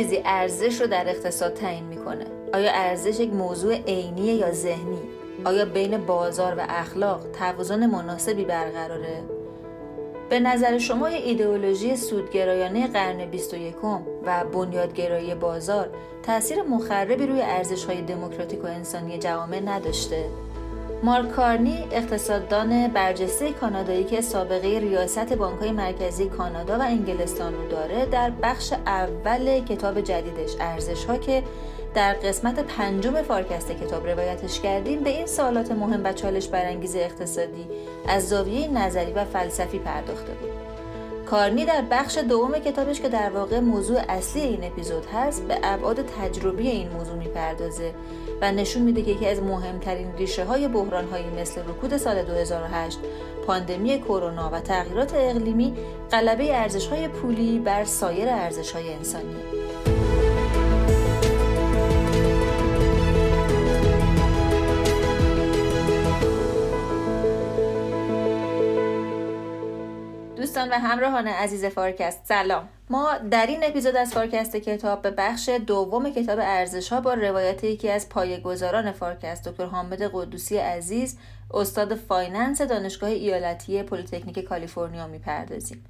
چیزی ارزش رو در اقتصاد تعیین می‌کنه؟ آیا ارزش یک موضوع عینی یا ذهنی؟ آیا بین بازار و اخلاق توازن مناسبی برقراره؟ به نظر شما ایدئولوژی سودگرایانه قرن 21 و بنیادگرایی بازار تاثیر مخربی روی ارزش‌های دموکراتیک و انسانی جوامع نداشته؟ مارک کارنی اقتصاددان برجسته کانادایی که سابقه ریاست بانکهای مرکزی کانادا و انگلستان رو داره در بخش اول کتاب جدیدش ارزش ها که در قسمت پنجم فارکست کتاب روایتش کردیم به این سوالات مهم و چالش برانگیز اقتصادی از زاویه نظری و فلسفی پرداخته بود. کارنی در بخش دوم کتابش که در واقع موضوع اصلی این اپیزود هست به ابعاد تجربی این موضوع می‌پردازه. و نشون میده که یکی از مهمترین ریشه های بحران هایی مثل رکود سال 2008 پاندمی کرونا و تغییرات اقلیمی غلبه ارزش های پولی بر سایر ارزش های انسانی. دوستان و همراهان عزیز فارکست سلام. ما در این اپیزود از فارکست کتاب به بخش دوم کتاب ارزش ها با روایت یکی از پایه‌گذاران فارکست دکتر حامد قدوسی عزیز استاد finance دانشگاه ایالتی پلیتکنیک کالیفرنیا می‌پردازیم.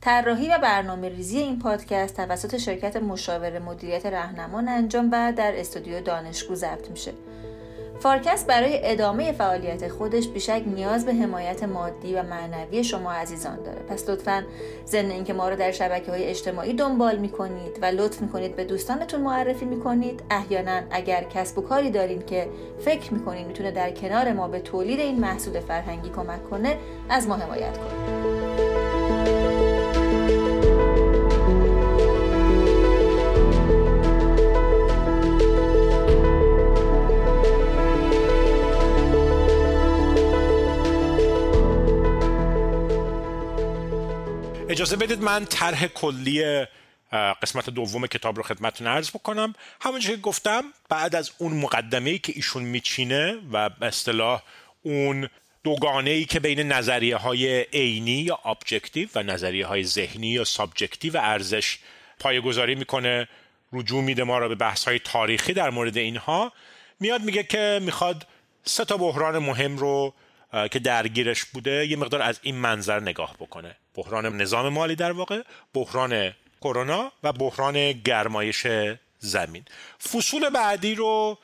طراحی و برنامه ریزی این پادکست توسط شرکت مشاور مدیریت رهنمان انجام و در استودیو دانشگو ضبط میشه. فارکست برای ادامه فعالیت خودش بیشک نیاز به حمایت مادی و معنوی شما عزیزان داره. پس لطفا ضمن اینکه ما رو در شبکه های اجتماعی دنبال می‌کنید و لطف می‌کنید به دوستانتون معرفی می‌کنید احیانا اگر کسب و کاری دارین که فکر می‌کنید می‌تونه در کنار ما به تولید این محصول فرهنگی کمک کنه از ما حمایت کنید. اجازه بدید من طرح کلی قسمت دوم کتاب رو خدمتتون عرض بکنم. همونجور که گفتم بعد از اون مقدمه ای که ایشون میچینه و به اصطلاح اون دوگانه ای که بین نظریه های عینی یا objective و نظریه های ذهنی یا subjective ارزش پایگذاری می‌کنه رجوع میده ما را به بحث های تاریخی در مورد اینها میاد میگه که می‌خواد سه تا بحران مهم رو که درگیرش بوده یه مقدار از این منظر نگاه بکنه. بحران نظام مالی در واقع بحران کرونا و بحران گرمایش زمین. فصول بعدی رو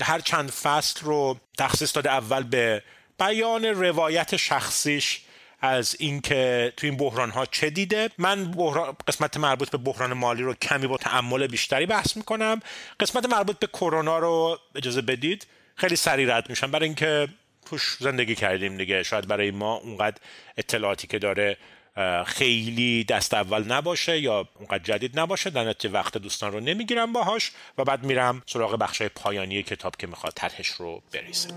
هر چند فصل رو تخصیص داده اول به بیان روایت شخصیش از اینکه تو این بحران ها چه دیده. من بحران قسمت مربوط به بحران مالی رو کمی با تعمل بیشتری بحث می‌کنم. قسمت مربوط به کرونا رو اجازه بدید. خیلی سریع رد میشم. برای اینکه توش زندگی کردیم دیگه. شاید برای ما اونقدر اطلاعاتی که داره خیلی دست اول نباشه یا اونقدر جدید نباشه در نتیجه وقت دوستان رو نمی‌گیرم باهاش و بعد میرم سراغ بخشای پایانی کتاب که می‌خواد طرحش رو بریزه.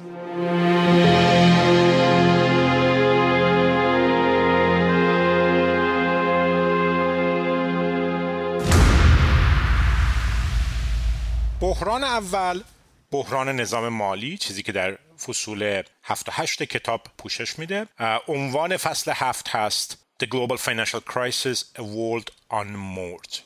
بحران اول بحران نظام مالی چیزی که در فصول 7 و 8 کتاب پوشش میده. عنوان فصل هفت هست The Global Financial Crisis A World Unmoored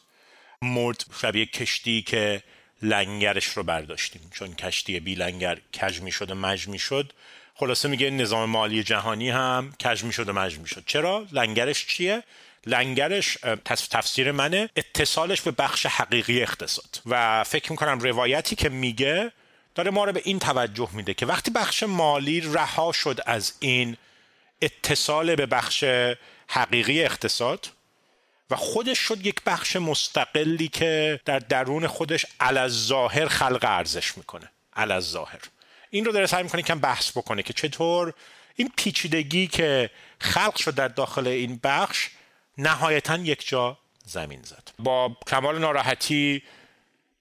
مورد شبیه کشتی که لنگرش رو برداشتیم. چون کشتی بی لنگر کج می شد و مج می شد خلاصه میگه نظام مالی جهانی هم کج می شد و مج می شد چرا؟ لنگرش چیه؟ لنگرش تفسیر منه اتصالش به بخش حقیقی اقتصاد. و فکر می‌کنم روایتی که میگه داره ما رو به این توجه میده که وقتی بخش مالی رها شد از این اتصال به بخش حقیقی اقتصاد و خودش شد یک بخش مستقلی که در درون خودش ظاهر خلق ارزش می‌کنه. ظاهر این رو داره سعی می‌کنه کم بحث بکنه که چطور این پیچیدگی که خلق شد در داخل این بخش نهایتا یک جا زمین زد. با کمال ناراحتی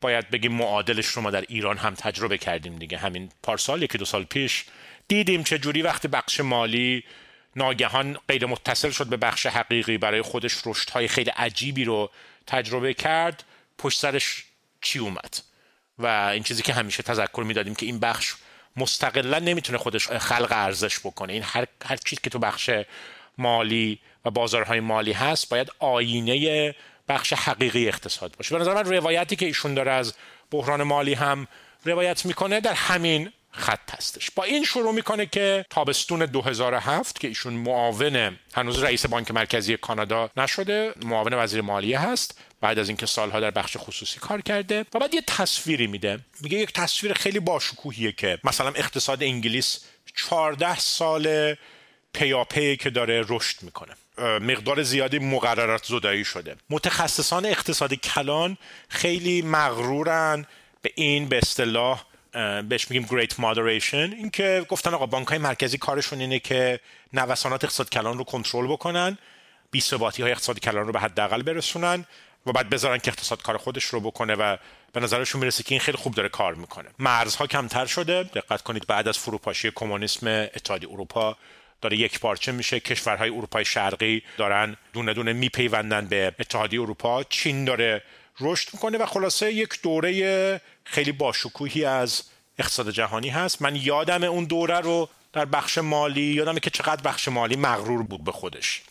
باید بگیم معادلش رو ما در ایران هم تجربه کردیم دیگه. همین پارسال یکی دو سال پیش دیدیم چه جوری وقتی بخش مالی ناگهان غیر متصل شد به بخش حقیقی برای خودش رشدهای خیلی عجیبی رو تجربه کرد پشت سرش چی اومد؟ و این چیزی که همیشه تذکر می‌دادیم که این بخش مستقلا نمی‌تونه خودش خلق ارزش بکنه. این هر, هر چیز که تو بخش مالی و بازارهای مالی هست باید آینه بخش حقیقی اقتصاد باشه. به نظر من روایتی که ایشون داره از بحران مالی هم روایت می‌کنه در همین خط هستش. با این شروع می‌کنه که تابستون 2007 که ایشون معاون هنوز رئیس بانک مرکزی کانادا نشده معاون وزیر مالیه هست. بعد از اینکه سالها در بخش خصوصی کار کرده و بعد یه تصویری میده. میگه یک تصویر خیلی باشکوهیه که مثلا اقتصاد انگلیس 14 سال پیاپی که داره رشد می‌کنه. مقدار زیادی مقررات زدایی شده. متخصصان اقتصاد کلان خیلی مغرورن به این به اصطلاح بهش میگیم great moderation. اینکه گفتن آقا بانک های مرکزی کارشون اینه که نوسانات اقتصاد کلان رو کنترل بکنن بی ثباتی های اقتصاد کلان رو به حداقل برسونن و بعد بذارن که اقتصاد کار خودش رو بکنه و به نظرشون می‌رسه که این خیلی خوب داره کار می‌کنه. مرزها کمتر شده. دقت کنید بعد از فروپاشی کمونیسم اتحادیه اروپا داره یک پارچه میشه. کشورهای اروپای شرقی دارن دونه دونه میپیوندن به اتحادیه اروپا. چین داره رشد می‌کنه و خلاصه یک دوره خیلی باشکوهی از اقتصاد جهانی هست. من یادم اون دوره رو در بخش مالی یادمه که چقدر بخش مالی مغرور بود به خودش.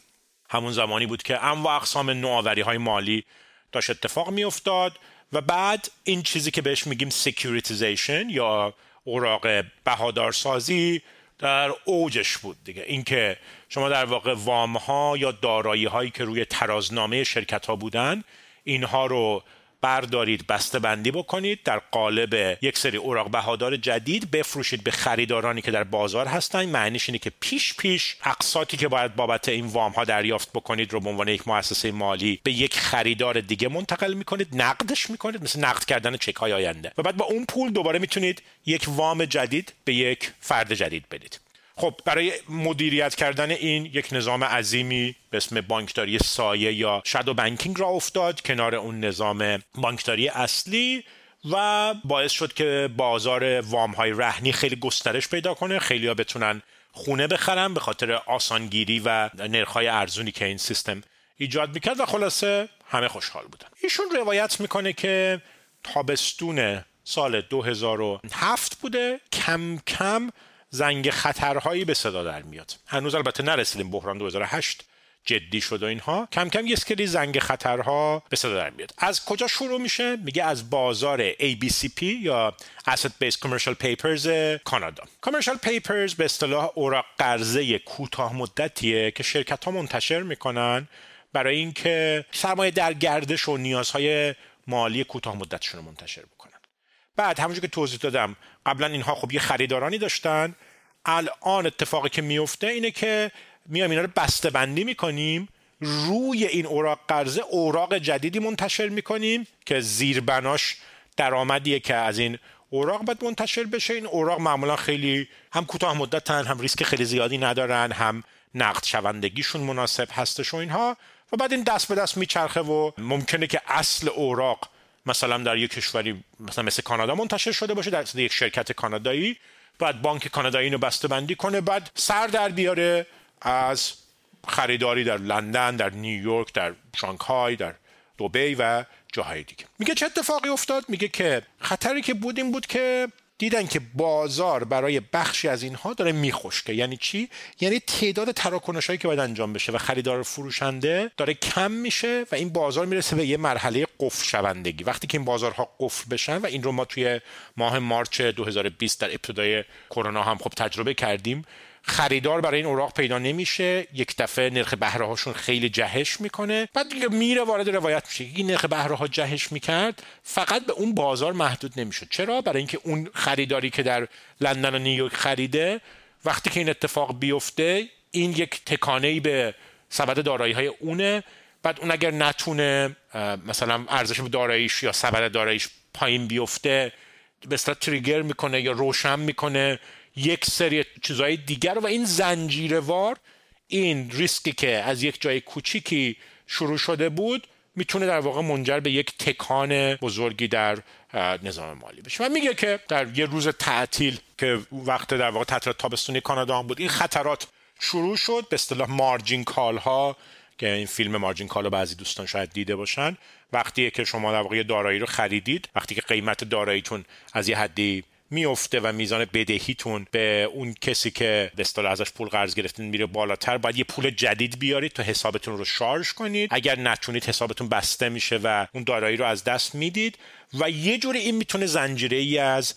همون زمانی بود که انواع اقسام نوآوری های مالی داشت اتفاق میافتاد و بعد این چیزی که بهش میگیم securitization یا اوراق بهادارسازی در اوجش بود دیگه. اینکه شما در واقع وام ها یا دارایی هایی که روی ترازنامه شرکت ها بودن اینها رو بردارید بسته بندی بکنید در قالب یک سری اوراق بهادار جدید بفروشید به خریدارانی که در بازار هستن معنیش اینه که پیش پیش اقساطی که باید بابت این وام ها دریافت بکنید رو به عنوان یک مؤسسه مالی به یک خریدار دیگه منتقل می‌کنید نقدش می‌کنید مثل نقد کردن چک های آینده. و بعد با اون پول دوباره می‌تونید یک وام جدید به یک فرد جدید بدید. خب برای مدیریت کردن این یک نظام عظیمی به اسم بانکداری سایه یا شادو بانکینگ را افتاد کنار اون نظام بانکداری اصلی و باعث شد که بازار وام های رهنی خیلی گسترش پیدا کنه. خیلی بتونن خونه بخرن به خاطر آسانگیری و نرخهای ارزونی که این سیستم ایجاد می‌کرد و خلاصه همه خوشحال بودن. ایشون روایت می‌کنه که تابستون سال 2007 بوده. کم کم زنگ خطرهایی به صدا در میاد. هنوز البته نرسیدیم بحران 2008 جدی شد و اینها. کم کم یه سکری زنگ خطرها به صدا در میاد. از کجا شروع میشه؟ میگه از بازار ABCP یا Asset Based Commercial Papers کانادا. Commercial Papers به اصطلاح اوراق قرضه کوتاه مدتیه که شرکت ها منتشر می‌کنن برای اینکه سرمایه در گردش و نیازهای مالی کوتاه مدتشون رو منتشر بکنن. بعد همونجور که توضیح دادم قبلا اینها خب یه خریدارانی داشتن. الان اتفاقی که میفته اینه که میایم اینا رو بسته بندی می‌کنیم روی این اوراق قرضه اوراق جدیدی منتشر می‌کنیم که زیربناش درآمدیه که از این اوراق باید منتشر بشه. این اوراق معمولا خیلی هم کوتاه مدتن هم ریسک خیلی زیادی ندارن هم نقد شوندگیشون مناسب هستش و اینها. و بعد این دست به دست میچرخه و ممکنه که اصل اوراق مثلا در یک کشوری مثلا مثل کانادا منتشر شده باشه در یک شرکت کانادایی بعد بانک کانادایی اینو بسته بندی کنه بعد سر در بیاره از خریداری در لندن در نیویورک در شانگهای در دوبی و جاهای دیگه. میگه چه اتفاقی افتاد؟ میگه که خطری که بود این بود که دیدن که بازار برای بخشی از اینها داره میخشکه. یعنی چی؟ یعنی تعداد تراکنش هایی که باید انجام بشه و خریدار فروشنده داره کم میشه و این بازار می‌رسه به یه مرحله قفل شوندگی. وقتی که این بازارها قفل بشن و این رو ما توی ماه مارچ 2020 در ابتدای کرونا هم خب تجربه کردیم خریدار برای این اوراق پیدا نمیشه. یک دفعه نرخ بهره هاشون خیلی جهش می‌کنه. بعد دیگه میره وارد روایت میشه. این نرخ بهره ها جهش می‌کرد فقط به اون بازار محدود نمی‌شد. چرا؟ برای اینکه اون خریداری که در لندن و نیویورک خریده وقتی که این اتفاق بیفته این یک تکانه به سبد دارایی های اونه بعد اون اگر نتونه مثلا ارزش داراییش یا سبد داراییش پایین بیفته به تریگر می‌کنه یا روشن می‌کنه یک سری چیزهای دیگر و این زنجیروار این ریسکی که از یک جای کوچیکی شروع شده بود می‌تونه در واقع منجر به یک تکان بزرگی در نظام مالی بشه. و میگه که در یه روز تعطیل که وقت در واقع تعطیلات تابستونی کانادا هم بود این خطرات شروع شد به اصطلاح مارجین کال ها که این فیلم مارجین کال رو بعضی دوستان شاید دیده باشن. وقتی که شما در واقع دارایی رو خریدید وقتی که قیمت داراییتون از یه حدی میفته و میزان بدهیتون به اون کسی که به ازش پول قرض گرفتین میره بالاتر باید یه پول جدید بیارید تا حسابتون رو شارژ کنید. اگر نتونید حسابتون بسته میشه و اون دارایی رو از دست می‌دید و یه جوری این می‌تونه زنجیره ای از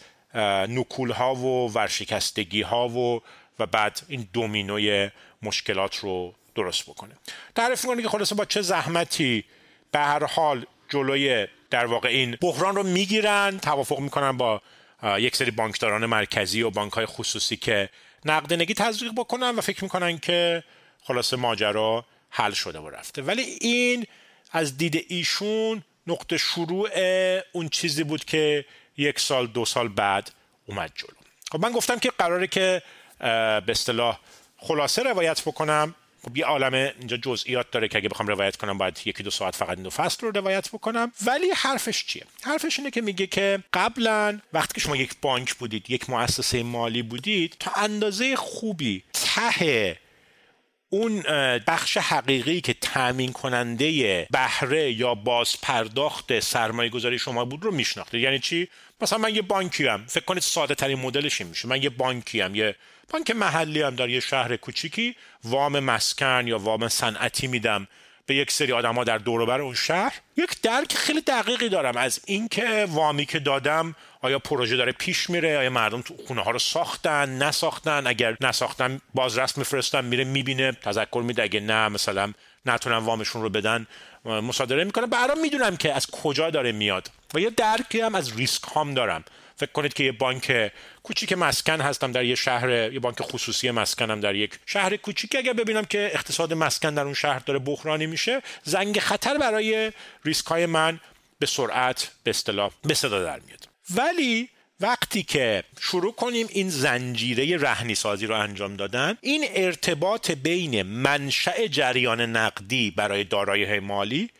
نکول ها و ورشکستگی ها و و بعد این دومینوی مشکلات رو درست بکنه. تعریف کنید که خلاصه با چه زحمتی به هر حال جلوی در واقع این بحران رو می‌گیرن. توافق می‌کنن با یک سری بانکداران مرکزی و بانک های خصوصی که نقدینگی تزریق بکنن و فکر می‌کنن که خلاصه ماجرا حل شده و رفته. ولی این از دید ایشون نقطه شروع اون چیزی بود که یک سال دو سال بعد اومد جلو. خب من گفتم که قراره که به اصطلاح خلاصه روایت بکنم. خب یه عالم اینجا جزئیات داره که اگه بخوام روایت کنم باید یکی دو ساعت فقط دو فصل رو روایت بکنم. ولی حرفش چیه؟ حرفش اینه که میگه که قبلا وقتی که شما یک بانک بودید یک مؤسسه مالی بودید تا اندازه خوبی ته اون بخش حقیقی که تامین کننده بهره یا باز پرداخت سرمایه گذاری شما بود رو میشناختید یعنی چی؟ مثلا من یه بانکی هم فکر کنید ساده ترین مدلش میشه. من یه بانکی هم یه بانک محلی هم در یه شهر کوچیکی وام مسکن یا وام صنعتی میدم به یک سری آدما در دور اون شهر. یک درک خیلی دقیقی دارم از اینکه وامی که دادم آیا پروژه داره پیش میره آیا مردم تو خونه ها رو ساختن نساختن؟ اگر نساختن بازرس میفرستن میره می‌بینه تذکر میده. اگه نه مثلا نتونن وامشون رو بدن مصادره می‌کنه برام می‌دونم که از کجا داره میاد. و یه درکی هم از ریسک هام دارم. فکر کنید که یه بانک کوچیک مسکن هستم در یه شهر یه بانک خصوصی مسکنم در یک شهر کوچیک. اگر ببینم که اقتصاد مسکن در اون شهر داره بحرانی میشه زنگ خطر برای ریسک های من به سرعت به اصطلاح به صدا در میاد. ولی وقتی که شروع کنیم این زنجیره رهنی سازی رو انجام دادن این ارتباط بین منشأ جریان نقدی برای دارایی مالی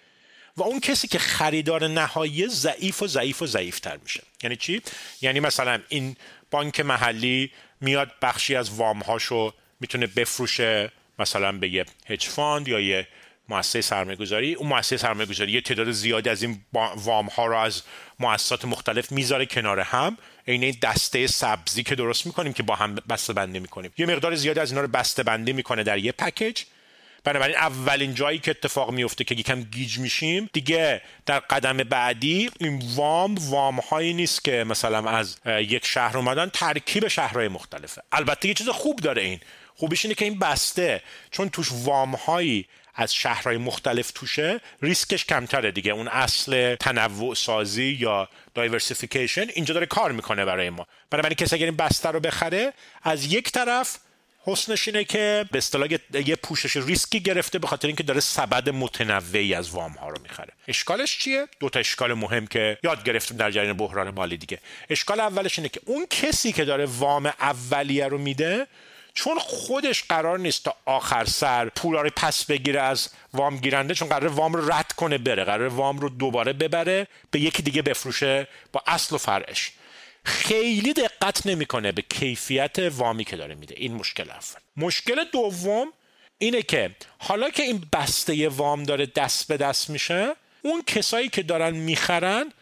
و اون کسی که خریدار نهایی ضعیف و ضعیف و ضعیفتر میشه. یعنی چی؟ یعنی مثلا این بانک محلی میاد بخشی از وامهاشو می‌تونه بفروشه مثلا به یه hedge fund یا یه مؤسسه سرمایه گذاری اون مؤسسه سرمایه گذاری یه تعداد زیادی از این وام ها رو از مؤسسات مختلف می‌ذاره کنار هم. عین این دسته سبزی که درست می‌کنیم که با هم بسته بندی می‌کنیم. یه مقدار زیادی از اینا رو بسته بندی می‌کنه در یه package بنابراین اولین جایی که اتفاق میفته که یکم گیج میشیم دیگه در قدم بعدی این وام وام هایی نیست که مثلا از یک شهر اومدن ترکیب شهرهای مختلفه. البته یه چیز خوب داره این. خوبیش اینه که این بسته. چون توش وام هایی از شهرهای مختلف توشه ریسکش کمتره دیگه. اون اصل تنوع سازی یا diversification اینجا داره کار می‌کنه برای ما. بنابراین کسی اگر این بسته رو بخره از یک طرف حسنش اینه که به اصطلاح یه پوشش ریسکی گرفته به خاطر اینکه داره سبد متنوعی از وام ها رو می‌خره. اشکالش چیه؟ دو تا اشکال مهم که یاد گرفتیم در جریان بحران مالی دیگه. اشکال اولش اینه که اون کسی که داره وام اولیه رو میده چون خودش قرار نیست تا آخر سر پولا رو پس بگیره از وام گیرنده چون قرار وام رو رد کنه بره قرار وام رو دوباره ببره به یکی دیگه بفروشه با اصل و فرعش. خیلی دقت نمی‌کنه به کیفیت وامی که داره میده. این مشکل اول. مشکل دوم اینه که حالا که این بسته وام داره دست به دست میشه اون کسایی که دارن می‌خرن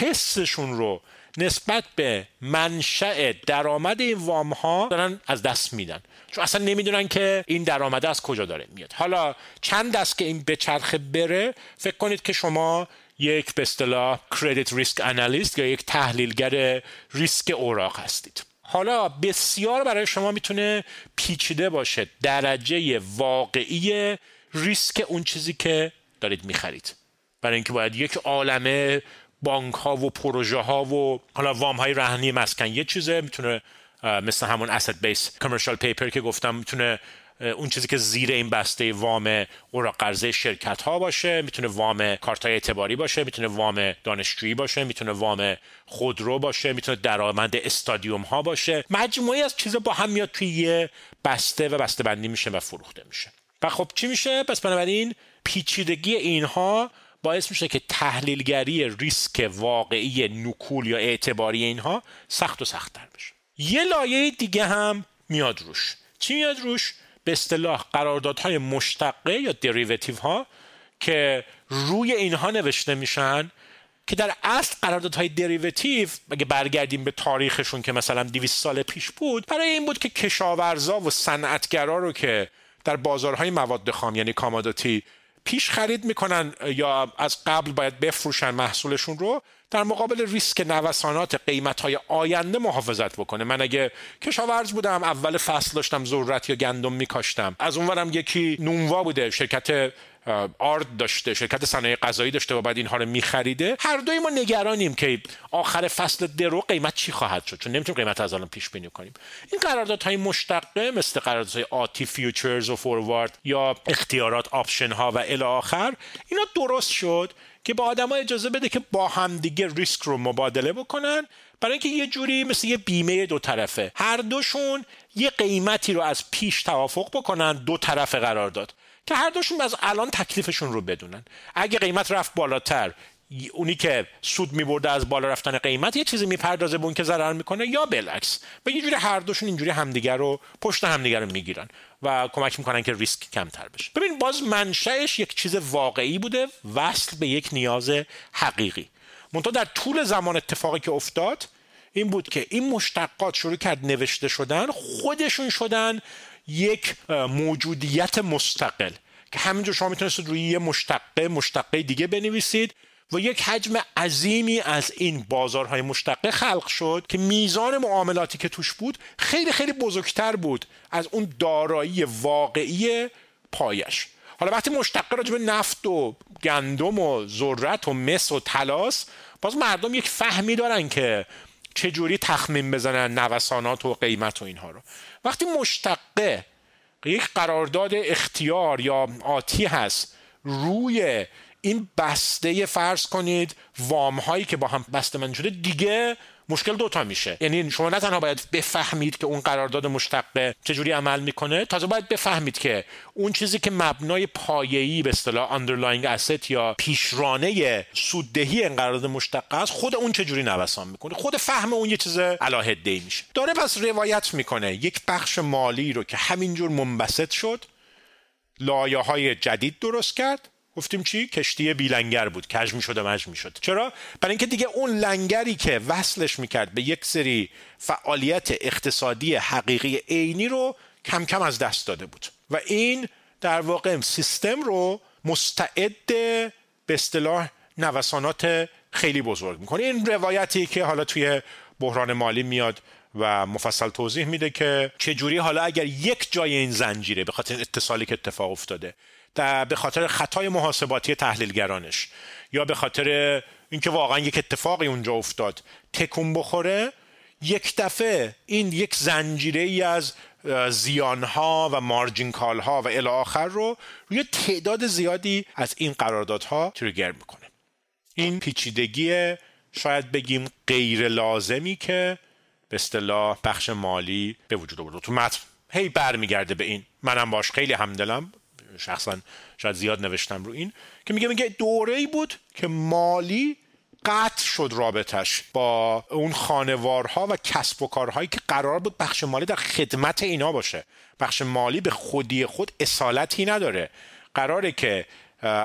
حسشون رو نسبت به منشأ درآمد این وام ها دارن از دست میدن. چون اصلا نمی‌دونن که این درآمد از کجا داره میاد. حالا چند دست که این به چرخه بره فکر کنید که شما یک به اصطلاح کردیت ریسک انالیست یا یک تحلیلگر ریسک اوراق هستید. حالا بسیار برای شما می‌تونه پیچیده باشه درجه واقعی ریسک اون چیزی که دارید می‌خرید. برای اینکه باید یک عالمه بانک ها و پروژه ها و حالا وام های رهنی مسکن یه چیزه می‌تونه مثل همون asset بیس کامرشال پیپر که گفتم می‌تونه اون چیزی که زیر این بسته وام اوراق قرضه شرکت ها باشه می‌تونه وام کارت های اعتباری باشه می‌تونه وام دانشجویی باشه می‌تونه وام خودرو باشه می‌تونه درآمد استادیوم ها باشه. مجموعی از چیزا با هم میاد توی یه بسته و بسته بندی میشه و فروخته میشه. و خب چی میشه؟ پس بنابراین پیچیدگی اینها باعث میشه که تحلیلگری ریسک واقعی نکول یا اعتباری اینها سخت و سختتر بشه. یه لایه دیگه هم میاد روش. چی میاد روش؟ به اصطلاح قراردادهای مشتقه یا دریوتیو ها که روی اینها نوشته میشن که در اصل قراردادهای دریوتیو اگه برگردیم به تاریخشون که مثلا 200 سال پیش بود برای این بود که کشاورزا و صنعتگرا رو که در بازارهای مواد خام یعنی کاماداتی پیش خرید می‌کنن یا از قبل باید بفروشن محصولشون رو در مقابل ریسک نوسانات قیمت های آینده محافظت بکنه. من اگه کشاورز بودم اول فصل داشتم ذرت یا گندم میکاشتم. از اونورم یکی نونوا بوده شرکت آرد داشته شرکت صنایع غذایی داشته و بعد اینها رو میخریده. هر دوی ما نگرانیم که آخر فصل درو قیمت چی خواهد شد چون نمی‌تونیم قیمت از الان پیش بینی کنیم. این قراردادهای مشتقه مثل قراردادهای آتی futures و forward یا اختیارات option ها و الی آخر اینا درست شد. که به آدما اجازه بده که با همدیگه ریسک رو مبادله بکنن برای اینکه یه جوری مثل یه بیمه دو طرفه. هر دوشون یه قیمتی رو از پیش توافق بکنن دو طرف قرار داد. که هر دوشون از الان تکلیفشون رو بدونن. اگه قیمت رفت بالاتر اونی که سود میبرده از بالا رفتن قیمت یه چیزی می‌پردازه به اون که ضرر می‌کنه یا بالعکس و یه جوری هر دوشون اینجوری همدیگر رو پشت همدیگر رو می‌گیرن و کمک می‌کنن که ریسک کمتر بشه. ببین باز منشأش یک چیز واقعی بوده وصل به یک نیاز حقیقی. منتها در طول زمان اتفاقی که افتاد این بود که این مشتقات شروع کرد نوشته شدن خودشون شدن یک موجودیت مستقل. که همینجور شما می‌تونستید روی یه مشتقه مشتقه دیگه بنویسید. و یک حجم عظیمی از این بازارهای مشتقه خلق شد که میزان معاملاتی که توش بود خیلی خیلی بزرگتر بود از اون دارایی واقعی پایش. حالا وقتی مشتقه راجب نفت و گندم و ذرت و مس و تلاس باز مردم یک فهمی دارن که چجوری تخمین بزنن نوسانات و قیمت و اینها رو. وقتی مشتقه یک قرارداد اختیار یا آتی هست روی این بسته فرض کنید وام هایی که با هم بسته من شده دیگه مشکل دوتا میشه. یعنی شما نه تنها باید بفهمید که اون قرارداد مشتقه چجوری عمل می‌کنه تازه باید بفهمید که اون چیزی که مبنای پایه‌ای به اصطلاح underlying asset یا پیشرانه سوددهی این قرارداد مشتقه است خود اون چجوری نوسان می‌کنه؟ خود فهم اون یه چیز علاهده میشه. داره پس روایت می‌کنه یک بخش مالی رو که همینجور منبسط شد لایه های جدید درست کرد گفتیم چی؟ کشتی بیلنگر بود. کج می‌شد و مج می‌شد. چرا؟ برای اینکه دیگه اون لنگری که وصلش می‌کرد به یک سری فعالیت اقتصادی حقیقی عینی رو کم کم از دست داده بود. و این در واقع سیستم رو مستعد به اصطلاح نوسانات خیلی بزرگ می‌کنه. این روایتی که حالا توی بحران مالی میاد و مفصل توضیح میده که چجوری حالا اگر یک جای این زنجیره به خاطر اتصالی که اتفاق افتاده به خاطر خطای محاسباتی تحلیلگرانش یا به خاطر اینکه واقعا یک اتفاقی اونجا افتاد تکون بخوره یک دفعه این یک زنجیره ای از زیانها و مارجین کالها و الی آخر رو روی تعداد زیادی از این قراردادها تریگر می‌کنه. این پیچیدگی شاید بگیم غیر لازمی که به اصطلاح بخش مالی به وجود آورده. تو متن هی برمیگرده به این. منم باش خیلی همدلم. شخصا شاید زیاد نوشتم رو این که میگه میگه دوره ای بود که مالی قطع شد رابطش با اون خانوارها و کسب و کارهایی که قرار بود بخش مالی در خدمت اینا باشه. بخش مالی به خودی خود اصالتی نداره. قراره که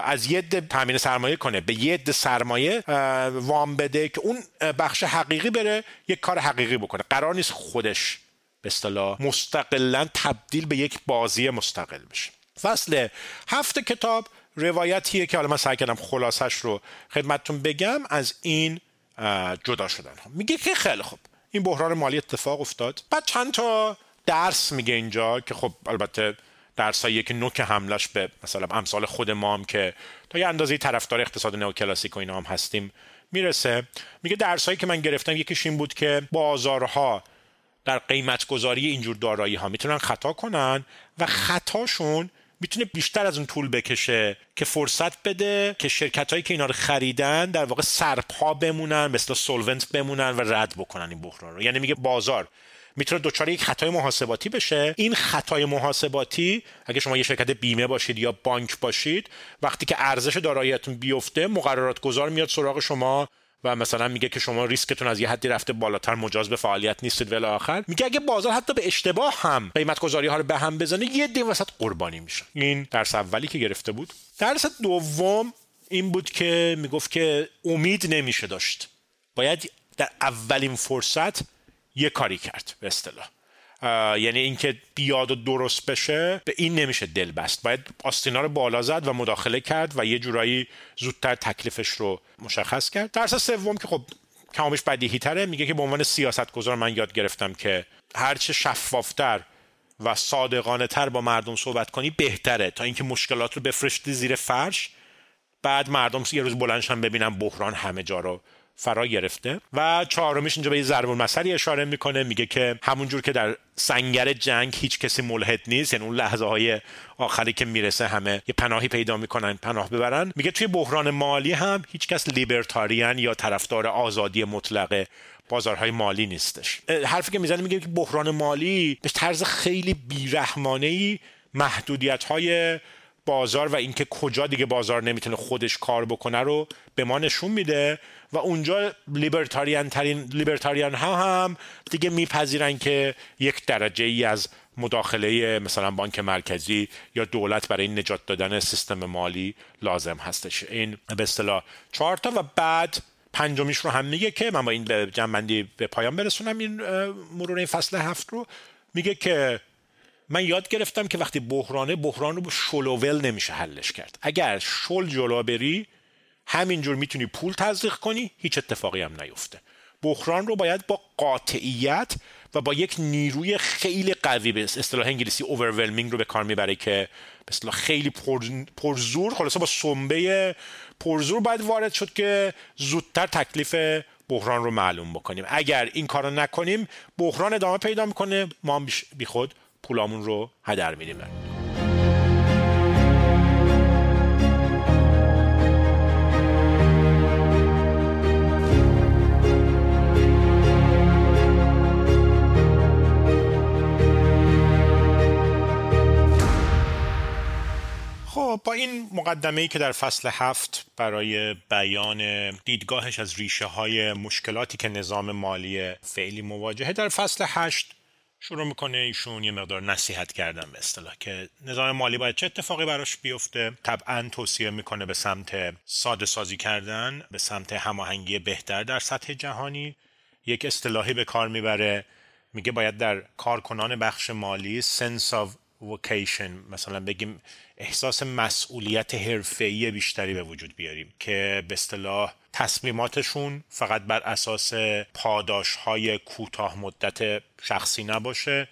از یه تامین سرمایه کنه به یه سرمایه وام بده که اون بخش حقیقی بره یک کار حقیقی بکنه. قرار نیست خودش به اصطلاح مستقلا تبدیل به یک بازی مستقل بشه. فصل هفت کتاب روایتیه که حالا من سعی کردم خلاصش رو خدمتتون بگم از این جدا شدن. میگه که خیلی خوب این بحران مالی اتفاق افتاد. بعد چند تا درس میگه اینجا که خب البته درسایی که نوک حملش به مثلا امثال خود ما هم که تا یه اندازه طرفدار اقتصاد نئوکلاسیک و اینا هم هستیم می‌رسه. میگه درسایی که من گرفتم یکیش این بود که بازارها در قیمت گذاری اینجور دارایی ها می‌تونن خطا کنن و خطاشون می‌تونه بیشتر از اون طول بکشه که فرصت بده که شرکت هایی که اینا رو خریدن در واقع سرپا بمونن مثل سولونت بمونن و رد بکنن این بحران رو. یعنی میگه بازار می‌تونه دچار یک خطای محاسباتی بشه. این خطای محاسباتی اگه شما یه شرکت بیمه باشید یا بانک باشید وقتی که ارزش داراییتون بیفته مقررات گذار میاد سراغ شما. و مثلا میگه که شما ریسکتون از یه حدی رفته بالاتر مجاز به فعالیت نیستید ولی آخر. میگه اگه بازار حتی به اشتباه هم قیمت گذاری ها رو به هم بزنه یه دی وسط قربانی میشه. این درس اولی که گرفته بود. درس دوم این بود که می‌گفت که امید نمیشه داشت. باید در اولین فرصت یه کاری کرد به اصطلاح. یعنی اینکه بیاد و درست بشه به این نمیشه دل بست باید آستینا رو بالا زد و مداخله کرد و یه جورایی زودتر تکلیفش رو مشخص کرد. درس سوم که خب کمابش بدیهی تره میگه که به عنوان سیاست گذار من یاد گرفتم که هرچه شفافتر و صادقانه تر با مردم صحبت کنی بهتره. تا اینکه مشکلات رو بفرشتی زیر فرش بعد مردم یه روز بلندشن ببینن بحران همه جا رو فرا گرفته و چهارمیش اینجا به یه ضرب المثلی اشاره می‌کنه میگه که همونجور که در سنگر جنگ هیچ کسی ملحد نیست یعنی اون لحظه های آخری که می‌رسه همه یه پناهی پیدا می‌کنن پناه ببرن. میگه توی بحران مالی هم هیچ کس لیبرتاریان یا طرفدار آزادی مطلق بازارهای مالی نیستش. حرفی که می‌زنه میگه که بحران مالی به طرز خیلی بیرحمانه ای محدودیت های بازار و اینکه کجا دیگه بازار نمی‌تونه خودش کار بکنه رو به ما نشون میده و اونجا لیبرتاریان ترین لیبرتاریان ها هم دیگه میپذیرن که یک درجه ای از مداخله مثلا بانک مرکزی یا دولت برای نجات دادن سیستم مالی لازم هستش. این به اصطلاح چهار تا و بعد پنجمیش رو هم میگه که من با این جنبندی به پایان برسونم این مرور این فصل هفت رو. میگه که من یاد گرفتم که وقتی بحرانه بحران رو شلوول نمیشه حلش کرد. اگر شل جلو بری همینجور می‌تونی پول تزریق کنی هیچ اتفاقی هم نیفته. بحران رو باید با قاطعیت و با یک نیروی خیلی قوی به اصطلاح انگلیسی overwhelming رو به کار می‌بره که به خیلی پرزور خلاصه با سنبه پرزور باید وارد شد که زودتر تکلیف بحران رو معلوم بکنیم. اگر این کار نکنیم بحران ادامه پیدا می‌کنه ما هم بی خود پولامون رو هدر میدیم. خب با این مقدمه ای که در فصل هفت برای بیان دیدگاهش از ریشه های مشکلاتی که نظام مالی فعلی مواجهه در فصل هشت شروع می‌کنه ایشون یه مقدار نصیحت کردن به اصطلاح که نظام مالی باید چه اتفاقی براش بیفته؟ طبعا توصیه می‌کنه به سمت ساده سازی کردن به سمت هماهنگی بهتر در سطح جهانی. یک اصطلاحی به کار می‌بره میگه باید در کارکنان بخش مالی sense of vocation مثلا بگیم احساس مسئولیت حرفه‌ای بیشتری به وجود بیاریم که به اصطلاح تصمیماتشون فقط بر اساس پاداش های کوتاه مدت شخصی نباشه.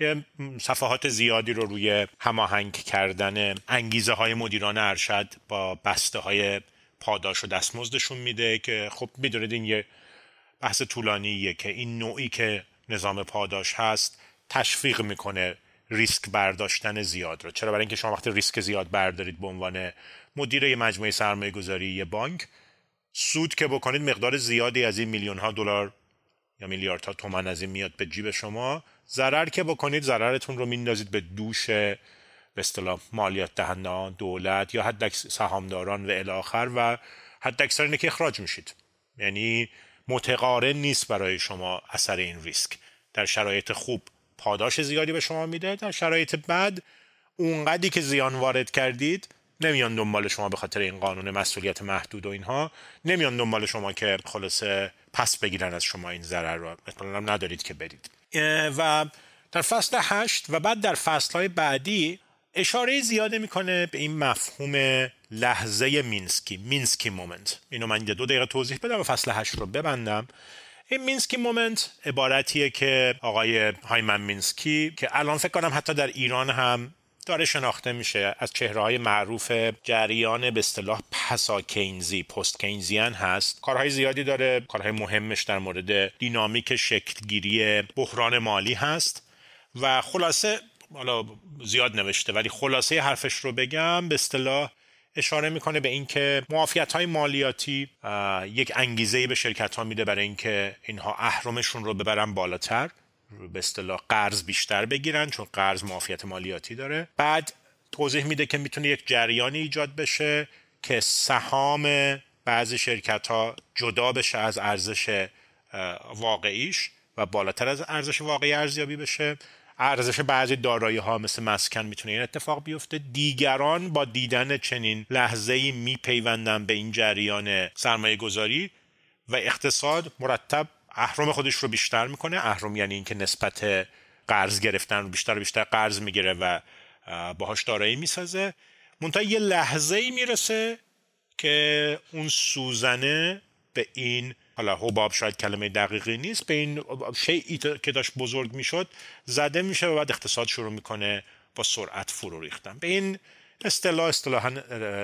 یه صفحات زیادی رو روی هماهنگ کردن انگیزه های مدیران ارشد با بسته های پاداش و دستمزدشون میده که خب می‌دونید این یه بحث طولانیه که این نوعی که نظام پاداش هست تشویق می‌کنه ریسک برداشتن زیاد رو. چرا؟ برای اینکه شما وقتی ریسک زیاد بردارید به عنوان مدیر یه مجموعه سرمایه گذاری یه بانک سود که بکنید مقدار زیادی از این میلیون ها دلار یا میلیاردها تومن از این میاد به جیب شما. ضرر که بکنید ضررتون رو میندازید به دوش به اصطلاح مالیات دهندگان دولت یا حد سهامداران و الاخر و حد اکثر اینه که اخراج میشید. یعنی متقارن نیست برای شما اثر این ریسک. در شرایط خوب پاداش زیادی به شما میده در شرایط بد اونقدی که زیان وارد کردید نمیان دنبال شما به خاطر این قانون مسئولیت محدود و اینها. نمیان دنبال شما که خلاصه پس بگیرن از شما این ضرر رو. احتمالا ندارید که بدید. و در فصل هشت و بعد در فصل های بعدی اشاره زیاده می‌کنه به این مفهوم لحظه مینسکی Minsky moment. اینو من دو دقیقه توضیح بدم و فصل هشت رو ببندم. این Minsky moment عبارتیه که آقای هایمن مینسکی که الان فکر کنم حتی در ایران هم داره شناخته میشه از چهره های معروف جریان به اصطلاح پسا کینزی post-Keynesian هست. کارهای زیادی داره کارهای مهمش در مورد دینامیک شکلگیری بحران مالی هست و خلاصه حالا زیاد نوشته ولی خلاصه حرفش رو بگم به اصطلاح اشاره می‌کنه به اینکه معافیت های مالیاتی یک انگیزه به شرکت ها میده برای اینکه اینها اهرمشون رو ببرن بالاتر. به اصطلاح قرض بیشتر بگیرن چون قرض معافیت مالیاتی داره. بعد توضیح میده که می‌تونه یک جریانی ایجاد بشه که سهام بعضی شرکت ها جدا بشه از ارزش واقعیش و بالاتر از ارزش واقعی ارزیابی بشه. ارزش بعضی دارایی ها مثل مسکن می‌تونه این اتفاق بیفته. دیگران با دیدن چنین لحظه ای میپیوندن به این جریان سرمایه گذاری و اقتصاد مرتب اهرم خودش رو بیشتر می‌کنه. اهرم یعنی اینکه نسبت قرض گرفتن رو بیشتر و بیشتر قرض می‌گیره و باهاش دارایی می‌سازه. منتها یه لحظه ای می‌رسه که اون سوزنه به این حالا حباب شاید کلمه دقیقی نیست به این شیعی که داشت بزرگ می‌شد زده میشه و بعد اقتصاد شروع می‌کنه با سرعت فرو ریختن. به این اصطلاح اصطلاح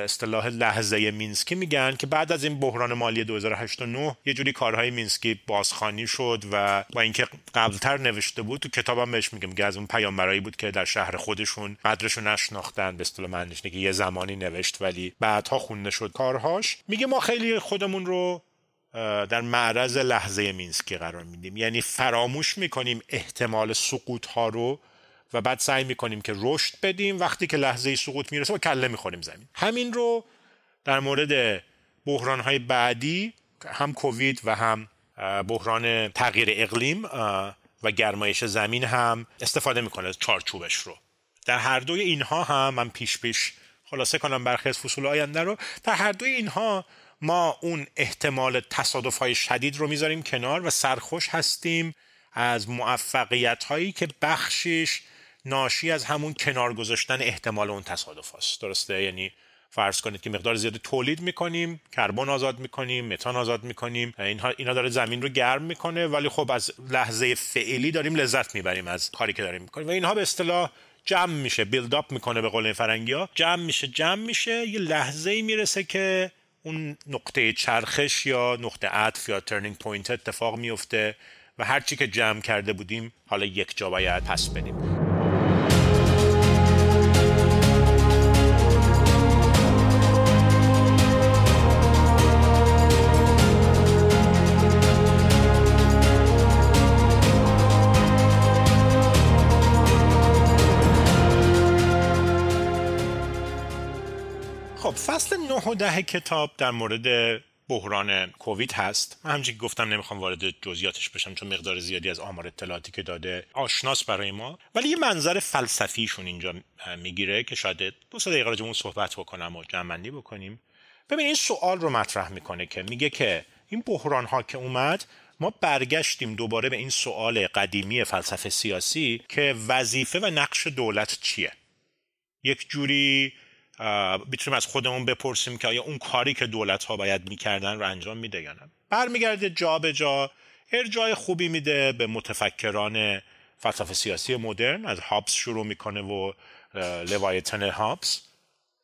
اصطلاح لحظه مینسکی میگن که بعد از این بحران مالی 2008 9 یه جوری کارهای مینسکی بازخانی شد و با اینکه قبلتر نوشته بود تو کتابم بهش میگه میگه از اون پیامبرایی بود که در شهر خودشون قدرشو نشناختن به اصطلاح معنیش که یه زمانی نوشت ولی بعدها خونده شد کارهاش. میگه ما خیلی خودمون رو در معرض لحظه مینسکی قرار میدیم. یعنی فراموش می‌کنیم احتمال سقوط ها رو و بعد سعی می‌کنیم که رشد بدیم. وقتی که لحظه سقوط می‌رسه و کله می‌خوریم زمین. همین رو در مورد بحران های بعدی هم کووید و هم بحران تغییر اقلیم و گرمایش زمین هم استفاده می‌کنه چارچوبش رو. در هر دوی اینها هم من پیش پیش خلاصه کنم برخی از فصول آینده رو. در هر دوی اینها ما اون احتمال تصادف های شدید رو می‌ذاریم کنار و سرخوش هستیم از موفقیت هایی که بخشش ناشی از همون کنار گذاشتن احتمال اون تصادف هست درسته؟ یعنی فرض کنید که مقدار زیادی تولید می‌کنیم کربن آزاد می‌کنیم متان آزاد می‌کنیم اینها اینا داره زمین رو گرم می‌کنه ولی خب از لحظه فعلی داریم لذت می‌بریم از کاری که داریم می‌کنیم. و اینها به اصطلاح جمع میشه build up می‌کنه به قول فرنگی ها جمع میشه جمع میشه یه لحظه ای می‌رسه که اون نقطه چرخش یا نقطه عطف یا turning point اتفاق میفته و هرچی که جمع کرده بودیم حالا یک جا باید پس بدیم. فصل 9 و ده کتاب در مورد بحران کووید هست. من همچنین گفتم نمی‌خوام وارد جزئیاتش بشم چون مقدار زیادی از آمار اطلاعاتی که داده آشناس برای ما. ولی یه منظر فلسفیشون اینجا می‌گیره که شاید دو سه دقیقه راجع صحبت بکنم و جمعندی بکنیم. ببین این سوال رو مطرح می‌کنه که میگه که این بحران ها که اومد ما برگشتیم دوباره به این سوال قدیمی فلسفه سیاسی که وظیفه و نقش دولت چیه؟ یک جوری می‌تونیم از خودمون بپرسیم که آیا اون کاری که دولت ها باید می‌کردن رو انجام میده یا نه. برمیگرده جا به جا ارجاعای خوبی میده به متفکران فلسفه سیاسی مدرن. از هابس شروع می‌کنه و Leviathan هابس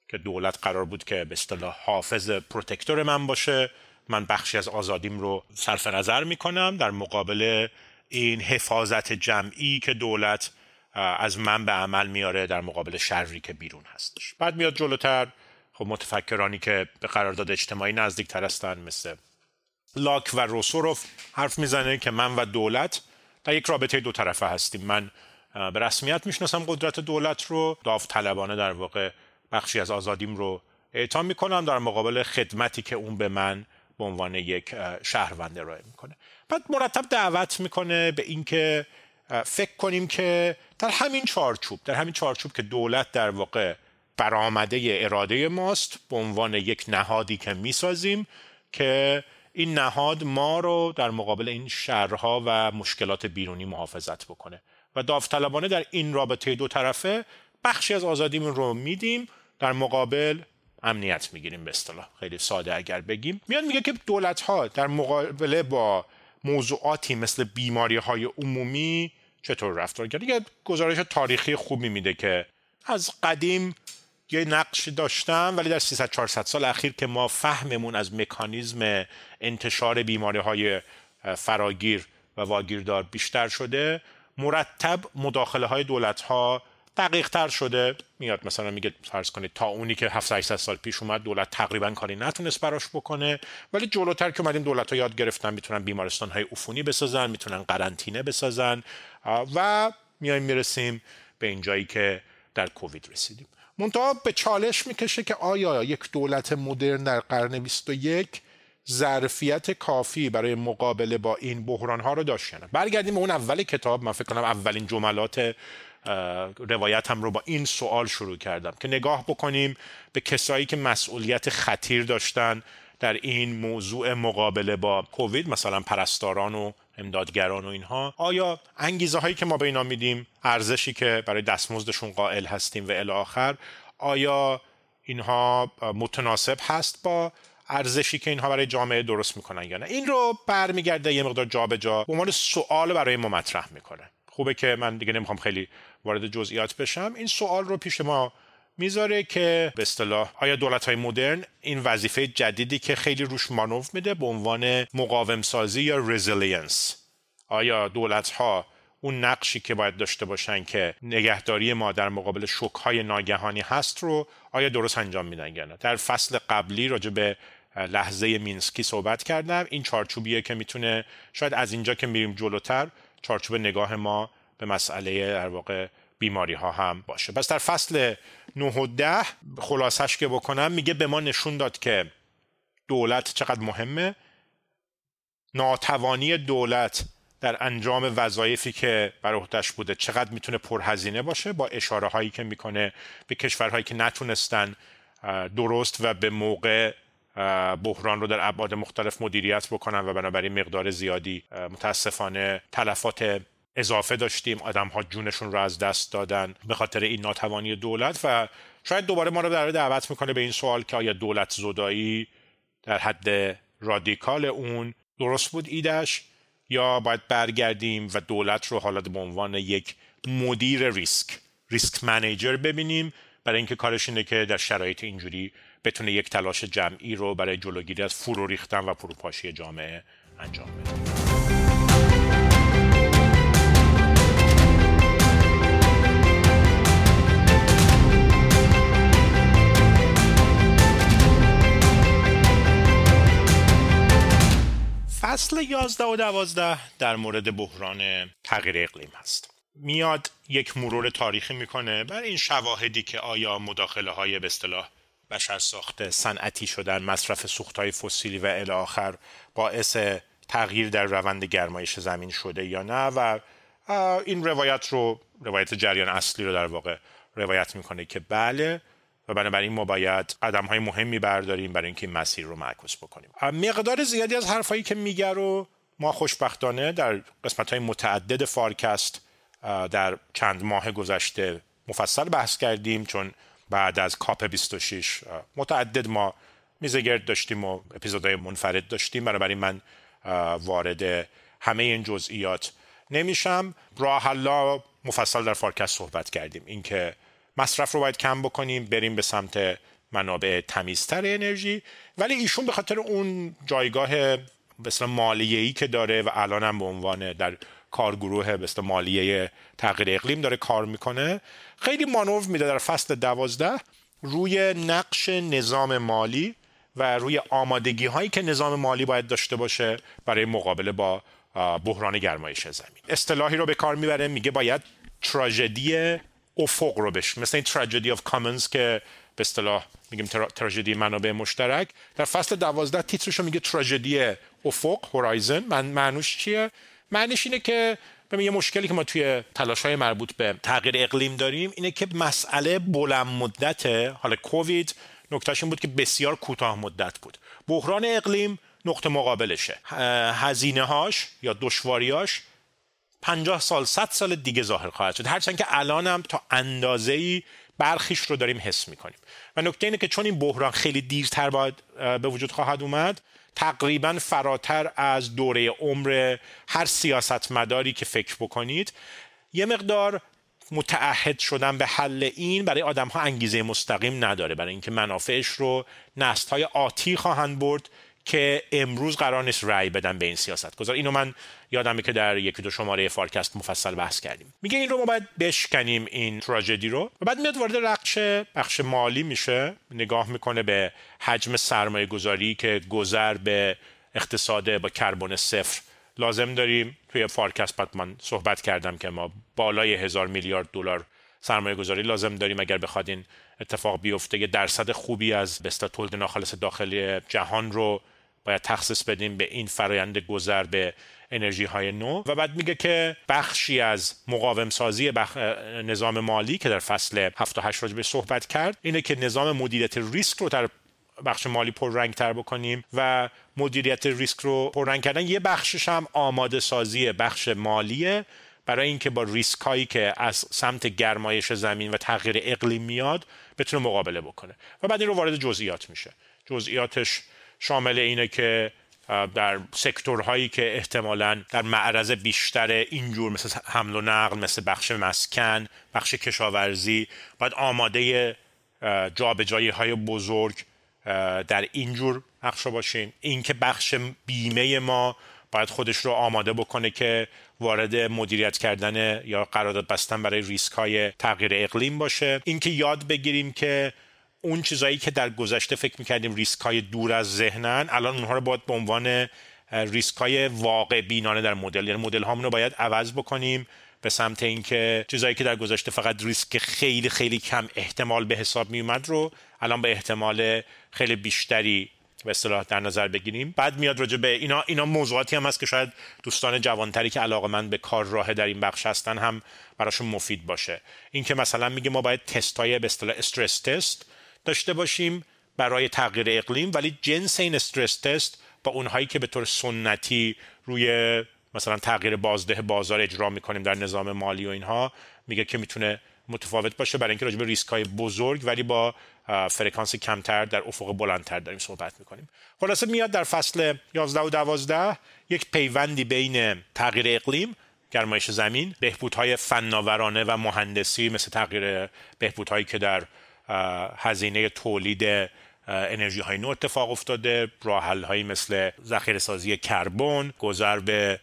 که دولت قرار بود که به اصطلاح حافظ protector من باشه. من بخشی از آزادیم رو صرف نظر می‌کنم. در مقابل این حفاظت جمعی که دولت از من به عمل میاره در مقابل شری که بیرون هستش. بعد میاد جلوتر. خب متفکرانی که به قرارداد اجتماعی نزدیک تر هستن مثل لاک و روسوروف حرف می‌زنه که من و دولت در یک رابطه دو طرفه هستیم. من به رسمیت می‌شناسم قدرت دولت رو. داوطلبانه در واقع بخشی از آزادیم رو اعطا می‌کنم در مقابل خدمتی که اون به من به عنوان یک شهروند ارائه می‌کنه. بعد مرتب دعوت می‌کنه به اینکه فکر کنیم که در همین چارچوب در همین چارچوب که دولت در واقع برآمده اراده ماست به عنوان یک نهادی که می‌سازیم که این نهاد ما رو در مقابل این شرها و مشکلات بیرونی محافظت بکنه. و داوطلبانه در این رابطه دو طرفه بخشی از آزادیمون رو میدیم در مقابل امنیت می‌گیریم به اصطلاح. خیلی ساده اگر بگیم. میاد میگه که دولت ها در مقابله با موضوعاتی مثل بیماری های عمومی چطور رفتار کرد؟ یه گزارش تاریخی خوبی میده که از قدیم یه نقش داشتم ولی در 300 400 سال اخیر که ما فهممون از مکانیزم انتشار بیماری های فراگیر و واگیردار بیشتر شده مرتب مداخله های دولت ها دقیق تر شده. میاد مثلا میگه فرض کنید تا اونی که 700 سال پیش اومد دولت تقریبا کاری نتونست براش بکنه. ولی جلوتر که اومدیم دولت ها یاد گرفتن می‌تونن بیمارستان های عفونی بسازن می‌تونن قرنطینه بسازن. و میایم می‌رسیم به این جایی که در کووید رسیدیم. منتها به چالش می‌کشه که آیا یک دولت مدرن در قرن 21 ظرفیت کافی برای مقابله با این بحران ها رو داشتن برگردیم به اون اول کتاب. من فکر کنم اولین جملات روایتم رو با این سوال شروع کردم که نگاه بکنیم به کسایی که مسئولیت خطیر داشتن در این موضوع مقابله با کووید مثلا پرستاران و امدادگران و اینها. آیا انگیزه هایی که ما به اینا میدیم ارزشی که برای دستمزدشون قائل هستیم و الی آیا اینها متناسب هست با ارزشی که اینها برای جامعه درست می‌کنن یا نه؟ این رو برمیگرده یه مقدار جابجا. به عنوان سوال برای ما مطرح می‌کنه. خوبه که من دیگه نمی‌خوام خیلی وارد جزئیات بشم این سوال رو پیش ما می‌ذاره که به اصطلاح آیا دولت های مدرن این وظیفه جدیدی که خیلی روش مانور میده به عنوان مقاوم سازی یا resilience آیا دولت ها اون نقشی که باید داشته باشن که نگهداری ما در مقابل شوک های ناگهانی هست رو آیا درست انجام میدن یا نه؟ در فصل قبلی راجع به لحظه مینسکی صحبت کردم. این چارچوبیه که می‌تونه شاید از اینجا که میریم جلوتر چارچوب نگاه ما به مسئله در واقع بیماری ها هم باشه. پس در فصل 9 و 10 خلاصش که بکنم میگه به ما نشون داد که دولت چقدر مهمه. ناتوانی دولت در انجام وظایفی که بر عهدهش بوده چقدر می‌تونه پرهزینه باشه؟ با اشاره هایی که می‌کنه به کشورهایی که نتونستن درست و به موقع بحران رو در ابعاد مختلف مدیریت بکنن و بنابراین مقدار زیادی متاسفانه تلفات اضافه داشتیم آدم ها جونشون رو از دست دادن به خاطر این ناتوانی دولت و شاید دوباره ما رو در دعوت می‌کنه به این سوال که آیا دولت زدایی در حد رادیکال اون درست بود ایدش یا باید برگردیم و دولت رو حالا به عنوان یک مدیر ریسک ریسک منیجر ببینیم؟ برای اینکه کارش اینه که در شرایط اینجوری بتونه یک تلاش جمعی رو برای جلوگیری از فرو ریختن و فروپاشی جامعه انجام بده. فصل 11 و 12 در مورد بحران تغییر اقلیم هست. میاد یک مرور تاریخی می‌کنه بر این شواهدی که آیا مداخله های به اصطلاح بشر ساخته صنعتی شدن مصرف سوخت های فسیلی و الی آخر باعث تغییر در روند گرمایش زمین شده یا نه؟ و این روایت رو روایت جریان اصلی رو در واقع روایت می‌کنه که بله و بنابراین ما باید قدم های مهمی برداریم برای اینکه این مسیر رو معکوس بکنیم. مقدار زیادی از حرفایی که میگه رو ما خوشبختانه در قسمت های متعدد فارکست در چند ماه گذشته مفصل بحث کردیم چون بعد از کاپ 26 متعدد ما میزگرد داشتیم و اپیزودهای منفرد داشتیم. بنابراین من وارد همه این جزئیات نمیشم. راه مفصل در فارکست صحبت کردیم. اینکه مصرف رو باید کم بکنیم بریم به سمت منابع تمیزتر انرژی. ولی ایشون به خاطر اون جایگاه مثل مالیه‌ای که داره و الان هم به عنوان در کارگروه به مالیه تغییر اقلیم داره کار می‌کنه خیلی مانور میده در فصل دوازده روی نقش نظام مالی و روی آمادگی هایی که نظام مالی باید داشته باشه برای مقابله با بحران گرمایش زمین. اصطلاحی رو به کار می‌بره میگه باید تراژدی افق رو بش مثل این تراژدی آف کامنز که به اصطلاح میگیم تراژدی منابع مشترک. در فصل دوازده تیترش رو میگه تراژدی افق هورایزن من معنوش چیه؟ معنیش اینه که یه مشکلی که ما توی تلاش های مربوط به تغییر اقلیم داریم اینه که مسئله بلند مدته حالا کووید نکتهش این بود که بسیار کوتاه مدت بود. بحران اقلیم نقطه مقابلشه. هزینه هاش یا دشواریاش 50 سال 100 سال دیگه ظاهر خواهد شد. هرچند که الانم تا اندازه ای برخیش رو داریم حس می‌کنیم. و نکته اینه که چون این بحران خیلی دیرتر باید به وجود خواهد اومد تقریبا فراتر از دوره عمر هر سیاستمداری که فکر بکنید یه مقدار متعهد شدن به حل این برای آدم ها انگیزه مستقیم نداره. برای اینکه منافعش رو نست های آتی خواهند برد که امروز قرار نیست رأی بدن به این سیاست گذار اینو من یادمه که در یکی دو شماره فارکست مفصل بحث کردیم. میگه این رو ما باید بشکنیم این تراژدی رو. و بعد میاد وارد رقش بخش مالی میشه. نگاه می‌کنه به حجم سرمایه گذاری که گذر به اقتصاد با کربن صفر لازم داریم. توی فارکست بعد من صحبت کردم که ما بالای هزار میلیارد دلار سرمایه گذاری لازم داریم اگر بخواد این اتفاق بیفته. یه درصد خوبی از بستا تولید ناخالص داخلی جهان رو باید تخصیص بدیم به این فرایند گذر به انرژی های نو. و بعد میگه که بخشی از مقاوم سازی بخ... نظام مالی که در فصل 7 و 8 راجع به صحبت کرد اینه که نظام مدیریت ریسک رو در بخش مالی پررنگ تر بکنیم و مدیریت ریسک رو پررنگ کردن. یه بخشش هم آماده سازی بخش مالیه. برای اینکه با ریسک هایی که از سمت گرمایش زمین و تغییر اقلیم میاد بتونه مقابله بکنه. و بعد این رو وارد جزئیات میشه. جزئیاتش شامل اینه که در سکتورهایی که احتمالا در معرض بیشتر اینجور مثل حمل و نقل مثل بخش مسکن بخش کشاورزی باید آماده جابجایی های بزرگ در اینجور بخش باشیم. اینکه بخش بیمه ما باید خودش رو آماده بکنه که وارد مدیریت کردن یا قرارداد بستن برای ریسک های تغییر اقلیم باشه. اینکه یاد بگیریم که اون چیزایی که در گذشته فکر می‌کردیم ریسک های دور از ذهنن الان اونها رو باید به عنوان ریسک های واقع بینانه در مدل یعنی مدل هامون رو باید عوض بکنیم به سمت اینکه چیزایی که در گذشته فقط ریسک خیلی خیلی کم احتمال به حساب می اومد رو الان به احتمال خیلی بیشتری به اصطلاح در نظر بگیریم. بعد میاد راجع به اینا اینا موضوعاتی هم هست که شاید دوستان جوانتری که علاقه من به کار راه در این بخش هستن هم براشون مفید باشه. این که مثلا میگه ما باید تست های به اصطلاح استرس تست داشته باشیم برای تغییر اقلیم ولی جنس این استرس تست با اونهایی که به طور سنتی روی مثلا تغییر بازده بازار اجرا می‌کنیم در نظام مالی و اینها میگه که می‌تونه متفاوت باشه برای اینکه راجع به ریسک های بزرگ ولی با فرکانس کمتر در افق بلندتر داریم صحبت می‌کنیم. خلاصه میاد در فصل 11 و 12 یک پیوندی بین تغییر اقلیم گرمایش زمین بهبودهای فناورانه و مهندسی مثل تغییر بهبودهایی که در هزینه تولید انرژی های نو اتفاق افتاده. راه هایی مثل ذخیره سازی کربن گذر به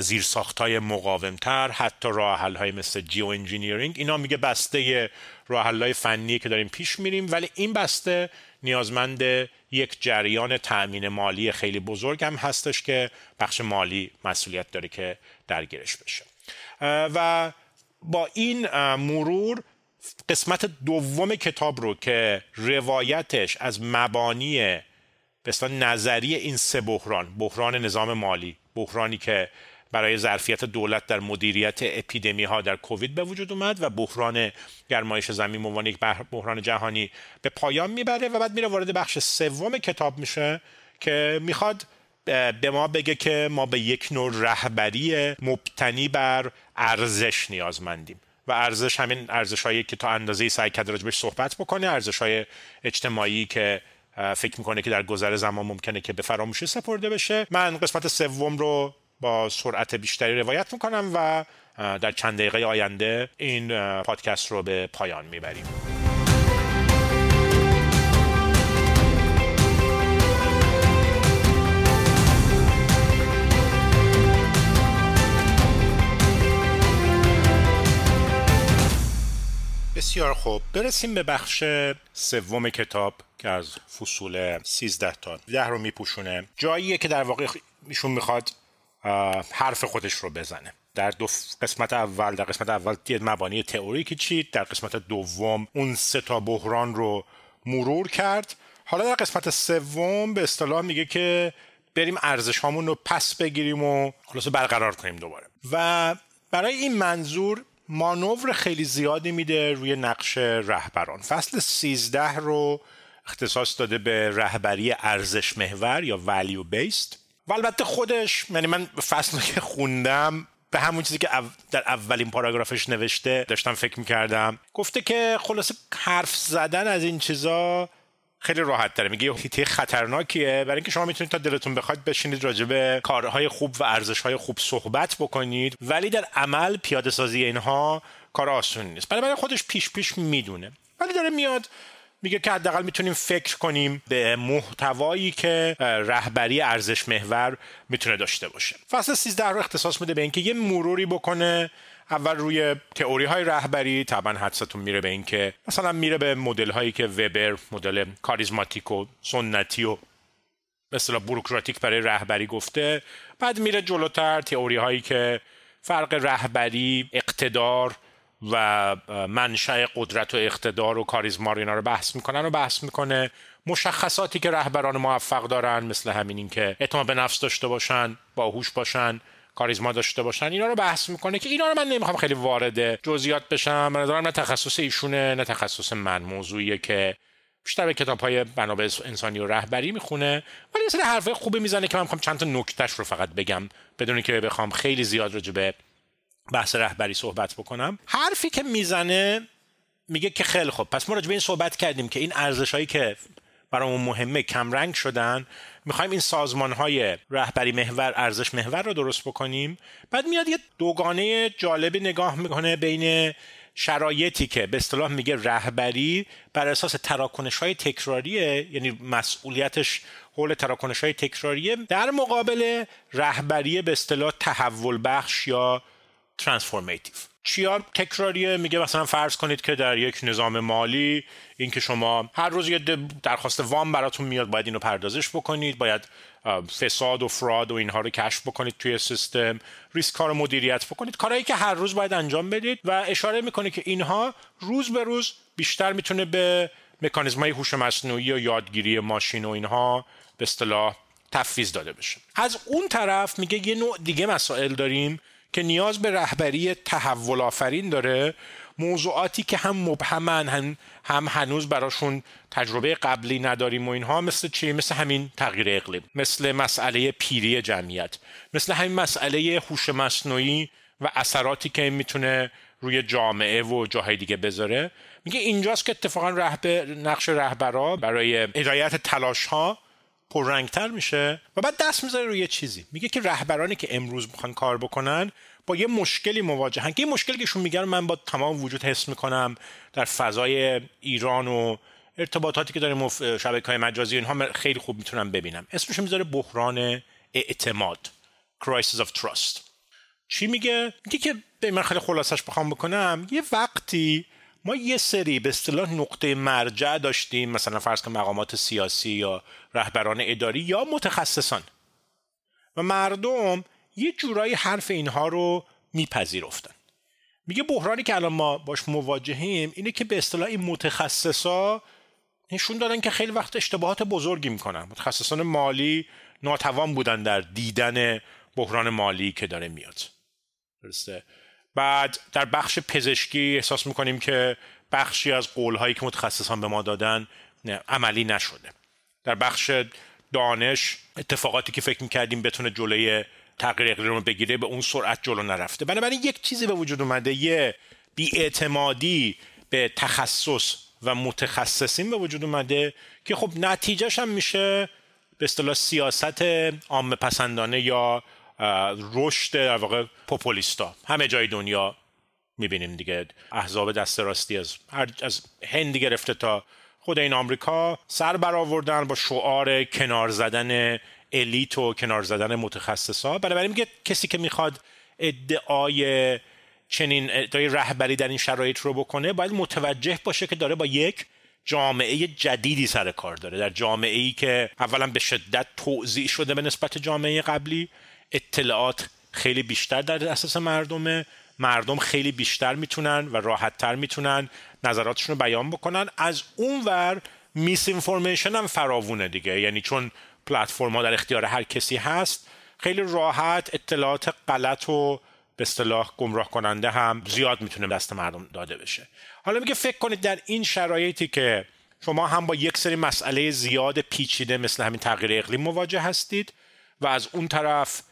بذر های مقاومتر حتی راه های مثل geoengineering اینا میگه بسته راه های فنی که داریم پیش میریم ولی این بسته نیازمند یک جریان تأمین مالی خیلی بزرگ هم هستش که بخش مالی مسئولیت داره که درگیرش بشه. و با این مرور قسمت دوم کتاب رو که روایتش از مبانی به نظری این سه بحران بحران نظام مالی بحرانی که برای ظرفیت دولت در مدیریت اپیدمی ها در کووید به وجود اومد و بحران گرمایش زمین عنوان یک بحران جهانی به پایان می‌بره و بعد میره وارد بخش سوم کتاب میشه که می‌خواد به ما بگه که ما به یک نوع رهبری مبتنی بر ارزش نیازمندیم. و ارزش همین ارزش هایی که تا اندازه سعی کرده راجبش صحبت بکنه ارزش های اجتماعی که فکر می‌کنه که در گذر زمان ممکنه که به فراموشی سپرده بشه. من قسمت سوم رو با سرعت بیشتری روایت می‌کنم و در چند دقیقه آینده این پادکست رو به پایان می‌بریم. بسیار خوب. برسیم به بخش سوم کتاب که از فصول 13 تا ده رو میپوشونه. جاییه که در واقع ایشون می‌خواد حرف خودش رو بزنه. در دو قسمت اول در قسمت اول یه مبانی تئوریکی چید در قسمت دوم اون سه تا بحران رو مرور کرد. حالا در قسمت سوم به اصطلاح میگه که بریم ارزش هامون رو پس بگیریم و خلاصه برقرار کنیم دوباره. و برای این منظور مانور خیلی زیادی میده روی نقش رهبران. فصل 13 رو اختصاص داده به رهبری ارزش محور یا value based. و البته خودش یعنی من فصل که خوندم به همون چیزی که در اولین پاراگرافش نوشته داشتم فکر می‌کردم. گفته که خلاصه حرف زدن از این چیزا خیلی راحت داره میگه هیته خطرناکیه. برای اینکه شما می‌تونید تا دلتون بخواد بشینید راجع به کارهای خوب و ارزشهای خوب صحبت بکنید. ولی در عمل پیاده سازی اینها کار آسونی نیست. برای خودش پیش پیش می‌دونه. ولی داره میاد میگه که حداقل می‌تونیم فکر کنیم به محتوایی که رهبری ارزش محور می‌تونه داشته باشه. فصل 13 رو اختصاص میده به اینکه یه مروری بکنه اول روی تئوری های رهبری طبعا حدستون میره به اینکه مثلا میره به مدل هایی که وبر مدل کاریزماتیک و سنتی و مثلا بروکراتیک برای رهبری گفته. بعد میره جلوتر تئوری هایی که فرق رهبری اقتدار و منشأ قدرت و اقتدار و کاریزما رو اینا رو بحث می‌کنن و بحث می‌کنه مشخصاتی که رهبران موفق دارن مثل همین این که اعتماد به نفس داشته باشن باهوش باشن. کاریزما داشته باشن اینا رو بحث می‌کنه که اینا رو من نمی‌خوام خیلی وارد جزئیات بشم. من دارم نه تخصص ایشونه نه تخصص من. موضوعیه که بیشتر به کتاب های انسانی و رهبری می‌خونه. ولی یه سری حرفای خوبی می‌زنه که من می‌خوام چند تا نکتهش رو فقط بگم بدون که بخوام خیلی زیاد راجع به بحث رهبری صحبت بکنم. حرفی که می‌زنه میگه که خیلی خوب پس ما راجع به این صحبت کردیم که این ارزش هایی که برامون مهمه کمرنگ شدن. می‌خوایم این سازمان های رهبری محور ارزش محور رو درست بکنیم. بعد میاد یه دوگانه جالب نگاه می‌کنه بین شرایطی که به اصطلاح میگه رهبری بر اساس تراکنش های تکراریه یعنی مسئولیتش حول تراکنش های تکراریه در مقابل رهبری به اصطلاح تحول بخش یا ترانسفورماتیو چیا تکراریه؟ میگه مثلا فرض کنید که در یک نظام مالی اینکه شما هر روز یه درخواست وام براتون میاد باید اینو پردازش بکنید باید فساد و فراد و اینها رو کشف بکنید توی سیستم ریسک رو مدیریت بکنید. کارهایی که هر روز باید انجام بدید و اشاره می‌کنه که اینها روز به روز بیشتر می‌تونه به مکانیزم های هوش مصنوعی و یادگیری ماشین و اینها به اصطلاح تفویض داده بشه. از اون طرف میگه یه نوع دیگه مسائل داریم که نیاز به رهبری تحول آفرین داره موضوعاتی که هم مبهمن هم, هم هنوز براشون تجربه قبلی نداریم و اینها مثل چی؟ مثل همین تغییر اقلیم مثل مسئله پیری جمعیت مثل همین مسئله هوش مصنوعی و اثراتی که می‌تونه روی جامعه و جاهای دیگه بذاره. میگه اینجاست که اتفاقا رهبر نقش رهبرا برای هدایت تلاش ها پررنگتر میشه و بعد دست می‌ذاره روی چیزی. میگه که رهبرانی که امروز می‌خوان کار بکنن با یه مشکلی مواجهن. که یه مشکلی که شون میگن من با تمام وجود حس می‌کنم در فضای ایران و ارتباطاتی که داریم شبکه های مجازی اینها خیلی خوب می‌تونم ببینم. اسمش می‌ذاره بحران اعتماد crisis of trust. چی میگه؟ میگه که به من خیلی خلاصش بخوام بکنم. یه وقتی ما یه سری به اصطلاح نقطه مرجع داشتیم مثلا فرض کن مقامات سیاسی یا رهبران اداری یا متخصصان. و مردم یه جورایی حرف اینها رو میپذیرفتن. میگه بحرانی که الان ما باش مواجهیم اینه که به اصطلاح این متخصصا نشون دادن که خیلی وقت اشتباهات بزرگی می‌کنن. متخصصان مالی ناتوان بودن در دیدن بحران مالی که داره میاد. درسته؟ بعد در بخش پزشکی احساس می‌کنیم که بخشی از قولهایی که متخصصان به ما دادن عملی نشده. در بخش دانش اتفاقاتی که فکر می‌کردیم بتونه جلوی تغییر اقلیم رو بگیره به اون سرعت جلو نرفته. بنابراین یک چیزی به وجود اومده یه بیاعتمادی به تخصص و متخصصین به وجود اومده که خب نتیجهش هم میشه به اصطلاح سیاست عامه پسندانه یا رشد در واقع پوپولیستا. همه جای دنیا می‌بینیم دیگه. احزاب دست راستی از از هند گرفته تا خود این آمریکا سر برآوردن با شعار کنار زدن الیت و کنار زدن متخصصا. بنابراین میگه کسی که می‌خواد ادعای چنین ادعای رهبری در این شرایط رو بکنه باید متوجه باشه که داره با یک جامعه جدیدی سر کار داره. در جامعه ای که اولا به شدت توضیح شده به نسبت جامعه قبلی اطلاعات خیلی بیشتر در اساس مردمه. مردم خیلی بیشتر می‌تونن و راحتتر می‌تونن نظراتشون رو بیان بکنن. از اون ور میس انفورمیشن هم فراوونه دیگه. یعنی چون پلتفرما در اختیار هر کسی هست خیلی راحت اطلاعات غلط و به اصطلاح گمراه کننده هم زیاد می‌تونه دست مردم داده بشه. حالا میگه فکر کنید در این شرایطی که شما هم با یک سری مسئله زیاد پیچیده مثل همین تغییر اقلیم مواجه هستید و از اون طرف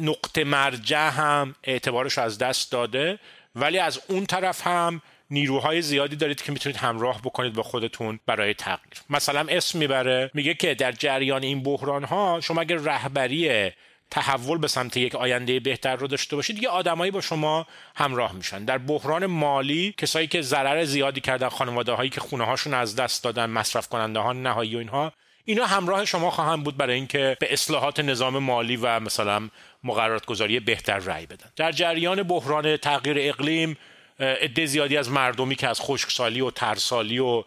نقطه مرجع هم اعتبارش از دست داده ولی از اون طرف هم نیروهای زیادی دارید که می‌تونید همراه بکنید با خودتون برای تغییر. مثلا اسم می‌بره میگه که در جریان این بحران ها شما اگر رهبری تحول به سمت یک آینده بهتر رو داشته باشید یه آدمایی با شما همراه میشن. در بحران مالی کسایی که ضرر زیادی کردن خانواده هایی که خونه هاشون از دست دادن مصرف کننده ها نهایی و اینها اینا همراه شما خواهند بود برای اینکه به اصلاحات نظام مالی و مثلا مقررات گذاری بهتر رأی بدن. در جریان بحران تغییر اقلیم عده زیادی از مردمی که از خشکسالی و ترسالی و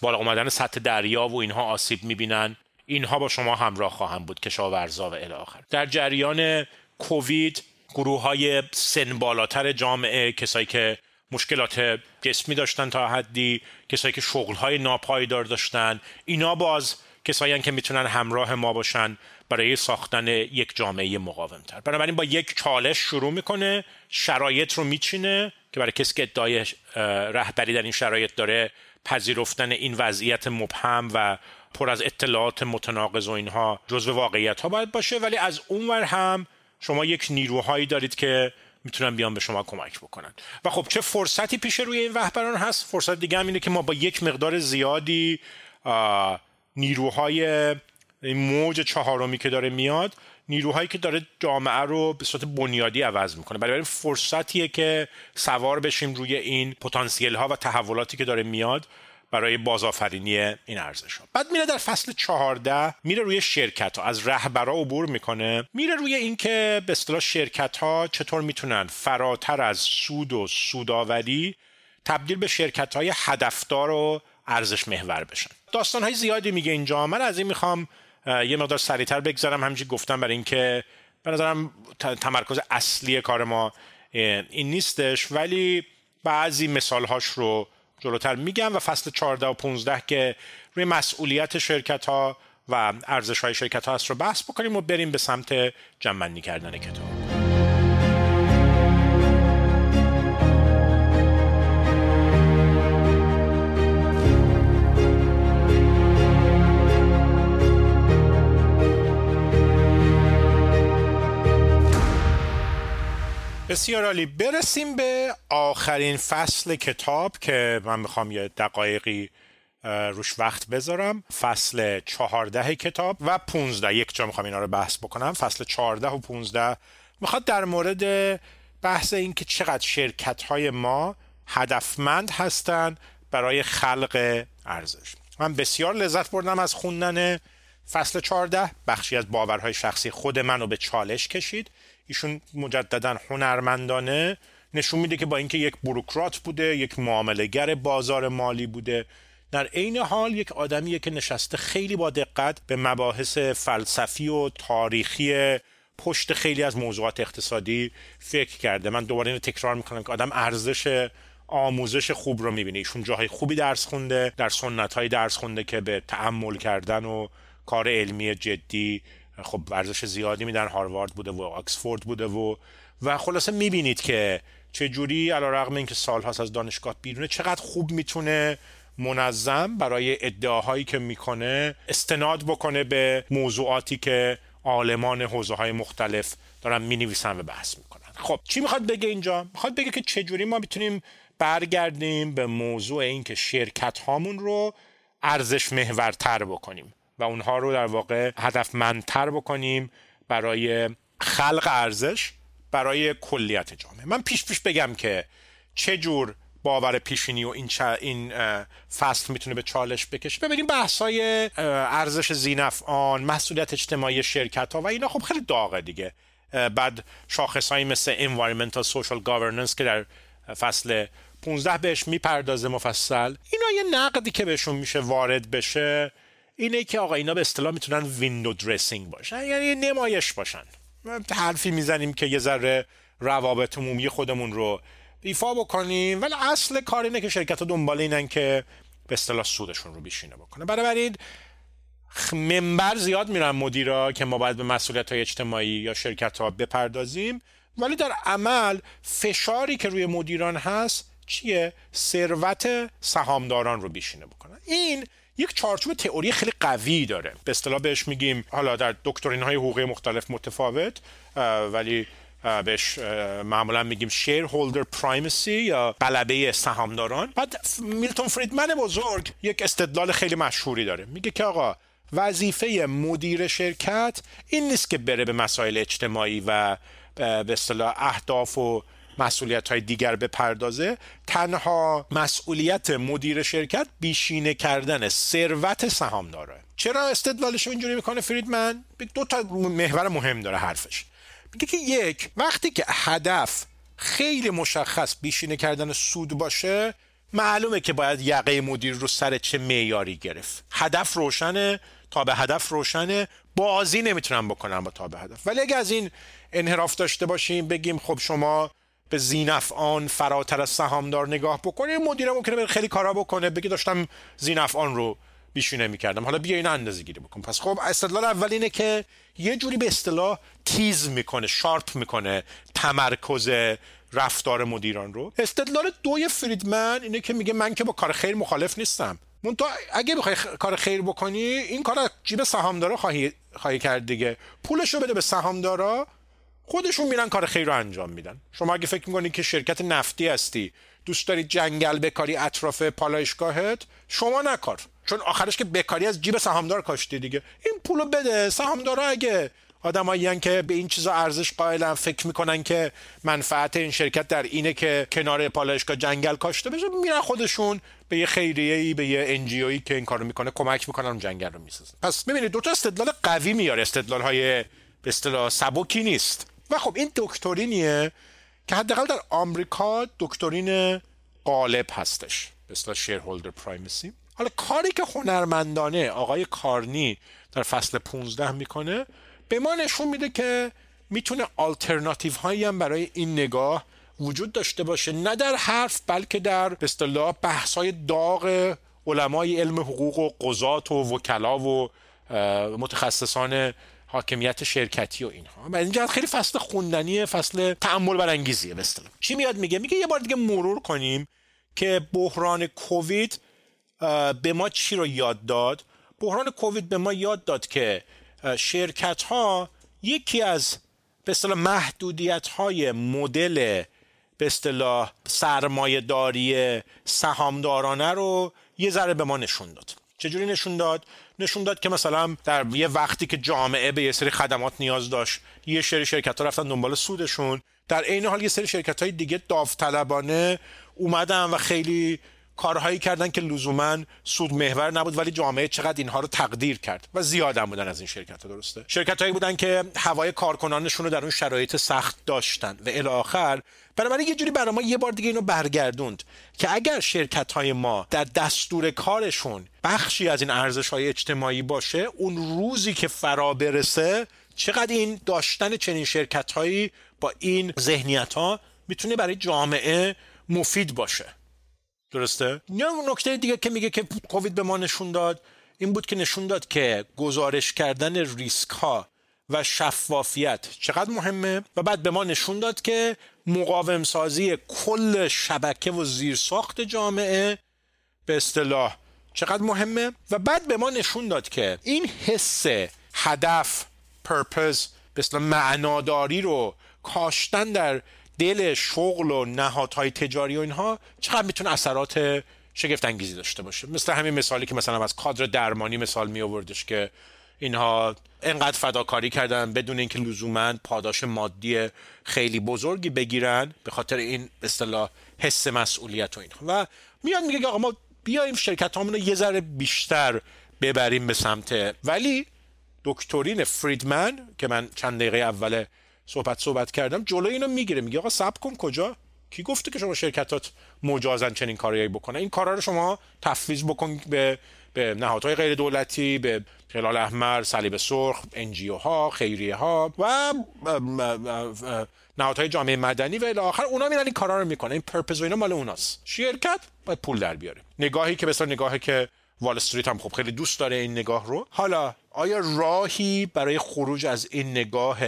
بالا اومدن سطح دریا و اینها آسیب می‌بینن اینها با شما همراه خواهند بود کشاورزا و الی آخر. در جریان کووید گروه های سن بالاتر جامعه کسایی که مشکلات جسمی داشتن تا حدی کسایی که شغل های ناپایدار داشتن. اینا باز کسایی که می‌تونن همراه ما باشن برای ساختن یک جامعه مقاومتر. بنابراین با یک چالش شروع می‌کنه شرایط رو میچینه که برای کسی که ادعای رهبری در این شرایط داره پذیرفتن این وضعیت مبهم و پر از اطلاعات متناقض و اینها جزو واقعیت ها باید باشه. ولی از اونور هم شما یک نیروهایی دارید که می‌تونن بیان به شما کمک بکنن. و خب چه فرصتی پیش روی این رهبران هست؟ فرصت دیگه هم اینه که ما با یک مقدار زیادی نیروهای موج چهارمی که داره میاد نیروهایی که داره جامعه رو به صورت بنیادی عوض می‌کنه. برای فرصتیه که سوار بشیم روی این پتانسیل ها و تحولاتی که داره میاد. برای بازآفرینی این ارزش ها بعد میره در فصل چهارده میره روی شرکت ها از رهبرا عبور می‌کنه. میره روی اینکه به اصطلاح شرکت ها چطور می‌تونن فراتر از سود و سوداوری تبدیل به شرکت های هدفدار و ارزش محور بشن. داستان های زیادی میگه اینجا. من از این می‌خوام یه مقدار سریعتر بگذارم. همینجوری گفتم برای اینکه به نظرم تمرکز اصلی کار ما این نیستش. ولی بعضی مثال هاش رو جلوتر میگم و فصل 14 و 15 که روی مسئولیت شرکت ها و ارزش های شرکت ها هست رو بحث بکنیم و بریم به سمت جمعنی کردن کتاب. بسیار عالی. برسیم به آخرین فصل کتاب که من می‌خوام یه دقایقی روش وقت بذارم. فصل چهارده کتاب و پونزده. یک جا می‌خوام اینا رو بحث بکنم. فصل چهارده و پونزده می‌خواد در مورد بحث این که چقدر شرکت های ما هدفمند هستند برای خلق ارزش. من بسیار لذت بردم از خوندن فصل چهارده. بخشی از باورهای شخصی خود منو به چالش کشید. ایشون مجددا هنرمندانه. نشون میده که با اینکه یک بروکرات بوده یک معاملهگر بازار مالی بوده. در عین حال یک آدمیه که نشسته خیلی با دقت به مباحث فلسفی و تاریخی پشت خیلی از موضوعات اقتصادی فکر کرده. من دوباره اینو تکرار می‌کنم که آدم ارزش آموزش خوب رو می‌بینه. ایشون جاهای خوبی درس خونده در سنت های درس خونده که به تعمل کردن و کار علمی جدی خب ورزش زیادی میدن هاروارد بوده و آکسفورد بوده و و خلاصه می‌بینید که چه جوری علا رقم اینکه سالهاست از دانشگاه بیرونه چقدر خوب می‌تونه منظم برای ادعاهایی که می‌کنه استناد بکنه به موضوعاتی که عالمان حوزه های مختلف دارن می‌نویسن و بحث می‌کنن. خب چی می‌خواد بگه اینجا؟ می‌خواد بگه که چجوری ما می‌تونیم برگردیم به موضوع اینکه شرکت هامون رو ارزش محورتر بکنیم. و اونها رو در واقع هدفمندتر بکنیم برای خلق ارزش برای کلیت جامعه. من پیش پیش بگم که چه جور باور پیشینی و این, این فصل می‌تونه به چالش بکشه. ببینیم بحثای ارزش زینفعان مسئولیت اجتماعی شرکت ها و اینا. خب خیلی داغه دیگه. بعد شاخصهایی مثل environmental social governance که در فصل 15 بهش می‌پردازه مفصل. اینا یه نقدی که بهشون میشه وارد بشه اینه که آقا اینا به اصطلاح می‌تونن ویندو درسینگ باشن یعنی نمایش باشن. حرفی می‌زنیم که یه ذره روابط عمومی خودمون رو ایفا بکنیم ولی اصل کار اینه که شرکت ها دنبال اینن که به اصطلاح سودشون رو بیشینه بکنه. بنابراین منبر زیاد میرن مدیرا که ما باید به مسئولیت های اجتماعی یا شرکت ها بپردازیم. ولی در عمل فشاری که روی مدیران هست چیه؟ ثروت سهامداران رو بیشینه بکنن. این یک چارچوب تئوری خیلی قوی داره. به اصطلاح بهش میگیم حالا در دکترین های حقوقی مختلف متفاوت ولی بهش معمولا میگیم شیر هولدر پرایمسی یا غلبه سهامداران. بعد میلتون فریدمن بزرگ یک استدلال خیلی مشهوری داره. میگه که آقا وظیفه مدیر شرکت این نیست که بره به مسائل اجتماعی و به اصطلاح اهداف و مسئولیت های دیگر بپردازه تنها مسئولیت مدیر شرکت بیشینه کردن ثروت سهامداره چرا استدلالش اینجوری می‌کنه فریدمن؟ دو تا محور مهم داره حرفش. میگه که یک وقتی که هدف خیلی مشخص بیشینه کردن سود باشه معلومه که باید یقه مدیر رو سر چه معیاری گرفت. هدف روشنه تا به هدف روشنه. بازی نمی‌تونن بکنن با تا به هدف. ولی اگه از این انحراف داشته باشیم بگیم خب شما به زینفعان فراتر از سهامدار نگاه بکنید مدیر ممکنه خیلی کارا بکنه بگی داشتم زینفعان رو بیشونه می‌کردم. حالا بیا این اندازه گیری بکن. پس خب استدلال اول اینه که یه جوری به اصطلاح تیز می‌کنه شارپ می‌کنه تمرکز رفتار مدیران رو. استدلال دوی فریدمن اینه که میگه من که با کار خیر مخالف نیستم. تو اگه بخوای کار خیر بکنی این کار جیب سهامدارا خواهی خواهی کرد دیگه. پولش رو بده به سهامدارا خودشون میرن کار خیر رو انجام میدن. شما اگه فکر می‌کنی که شرکت نفتی هستی دوست داری جنگل بکاری اطراف پالایشگاهت شما نکار. چون آخرش که بکاری از جیب سهامدار کاشتی دیگه. این پولو بده سهامدارا اگه آدمایی که به این چیزا ارزش قائلن فکر می‌کنن که منفعت این شرکت در اینه که کنار پالایشگاه جنگل کاشته بشه میرن خودشون به یه خیریه ای به یه انجیویی که این کارو می‌کنه کمک می‌کنن اون جنگل رو می‌سازن. پس ببینید دو تا استدلال قوی میاره. استدلال های به اصطلاح سبکی نیست. و خب این دکترینیه که حداقل در آمریکا دکترین غالب هستش. به اصطلاح شیرهولدر پرایمسی حالا کاری که هنرمندانه آقای کارنی در فصل 15 می‌کنه به ما نشون میده که می‌تونه آلترناتیو هایی هم برای این نگاه وجود داشته باشه. نه در حرف بلکه در به اصطلاح بحث های داغ علمای علم حقوق و قضات و وکلا و متخصصان حاکمیت شرکتی و اینها. و اینجا خیلی فصل خوندنی فصل تعمل برانگیزیه به چی میاد میگه؟ میگه یه بار دیگه مرور کنیم که بحران کووید به ما چی رو یاد داد؟ بحران کووید به ما یاد داد که شرکت ها یکی از به اصطلاح محدودیت های مدل به اصطلاح سرمایه داری سهامدارانه رو یه ذره به ما نشون داد. چجوری نشون داد؟ نشون داد که مثلا در یه وقتی که جامعه به یه سری خدمات نیاز داشت یه سری شرکت ها رفتن دنبال سودشون. در عین حال یه سری شرکت های دیگه داوطلبانه اومدن و خیلی کارهایی کردن که لزوما سود محور نبود ولی جامعه چقدر اینها رو تقدیر کرد و زیادم بودن از این شرکت ها درسته؟ شرکت هایی بودن که هوای کارکنانشون رو در اون شرایط سخت داشتن و الی آخر بنابراین یه جوری برای ما یه بار دیگه اینو برگردوند که اگر شرکت های ما در دستور کارشون بخشی از این ارزش های اجتماعی باشه اون روزی که فرا برسه چقدر این داشتن چنین شرکت هایی با این ذهنیت ها می‌تونه برای جامعه مفید باشه. درسته؟ یا نکته دیگه که میگه که کووید به ما نشون داد این بود که نشون داد که گزارش کردن ریسک ها و شفافیت چقدر مهمه و بعد به ما نشون داد که مقاوم سازی کل شبکه و زیرساخت جامعه به اصطلاح چقدر مهمه و بعد به ما نشون داد که این حس هدف پرپز به اصطلاح معناداری رو کاشتن در دل شغل و نهادهای تجاری و اینها چقدر می‌تونه اثرات شگفت انگیزی داشته باشه؟ مثل همین مثالی که مثلا از کادر درمانی مثال می آوردش که اینها انقدر فداکاری کردن بدون اینکه لزوما پاداش مادی خیلی بزرگی بگیرن به خاطر این اصطلاح حس مسئولیت و اینها. و میاد میگه آقا ما بیایم شرکت رو یه ذره بیشتر ببریم به سمت. ولی دکترین فریدمن که من چند دقیقه اول صحبت صحبت کردم جلوی اینو می‌گیره میگه آقا صبر کن کجا؟ کی گفته که شما شرکتات مجازن چنین کاری بکنه این کارا رو شما تفویض بکن به به نهادهای غیر دولتی به هلال احمر صلیب سرخ انجیو ها خیریه ها و نهادهای جامعه مدنی و آخر. اونا میرن این کارا رو می‌کنه این پرپز و اینا مال اوناست. شرکت باید پول در بیاره. نگاهی که مثلا نگاهی که وال استریت هم خب خیلی دوست داره این نگاه رو. حالا آیا راهی برای خروج از این نگاه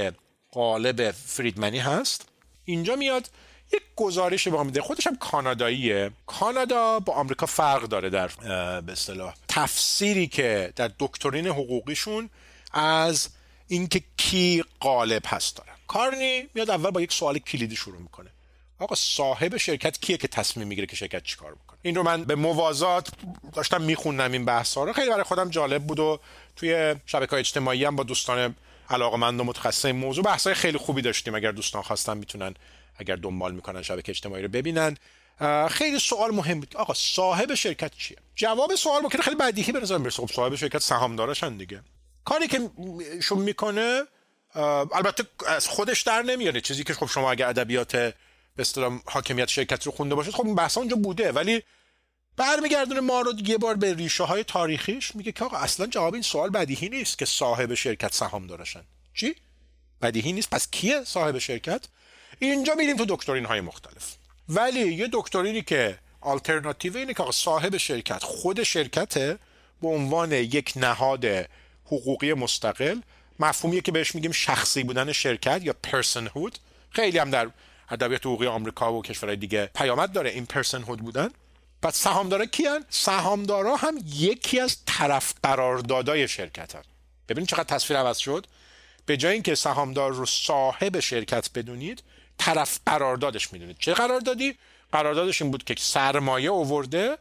قالب فریدمنی هست. اینجا میاد یک گزارش به میده. خودش هم کاناداییه. کانادا با آمریکا فرق داره در به اصطلاح تفسیری که در دکترین حقوقیشون از اینکه کی قالب هست دارن کارنی میاد اول با یک سوال کلیدی شروع می‌کنه. آقا صاحب شرکت کیه که تصمیم می‌گیره که شرکت چیکار بکنه؟ این رو من به موازات داشتم میخوندم این بحث ها رو. خیلی برای خودم جالب بود و توی شبکه اجتماعی هم با دوستان علاقمند و متخصص این موضوع. بحثای خیلی خوبی داشتیم. اگر دوستان خواستن می‌تونن اگر دنبال می‌کنن شبکه اجتماعی رو ببینن. خیلی سوال مهم بود. آقا صاحب شرکت چیه؟ جواب سوال ممکنه خیلی بدیهی به نظر برسه. خب صاحب شرکت سهامدارشن دیگه. کاری که شون می‌کنه البته از خودش در نمیاره. چیزی که خب شما اگر ادبیات به اصطلاح حاکمیت شرکت رو خونده باشید خب بحث اونجا بوده. ولی برمیگردونه ما رو یه بار به ریشه های تاریخیش میگه که آقا اصلا جواب این سوال بدیهی نیست که صاحب شرکت سهام دارشن. چی؟ بدیهی نیست. پس کیه صاحب شرکت؟ اینجا میریم تو دکترین های مختلف. ولی یه دکترینی که آلترناتیو اینه که صاحب شرکت خود شرکته به عنوان یک نهاد حقوقی مستقل. مفهومیه که بهش میگیم شخصی بودن شرکت یا پرسن هود خیلی هم در ادبیات حقوقی آمریکا و کشورهای دیگه پیامد داره این پرسن هود بودن. پس سهامدارا کیان؟ سهامدارا هم یکی از طرف قراردادای شرکتن. ببینید چقدر تصویر عوض شد. به جای اینکه سهامدار رو صاحب شرکت بدونید طرف قراردادش می‌دونید. چه قراردادی؟ قراردادش این بود که سرمایه اوورده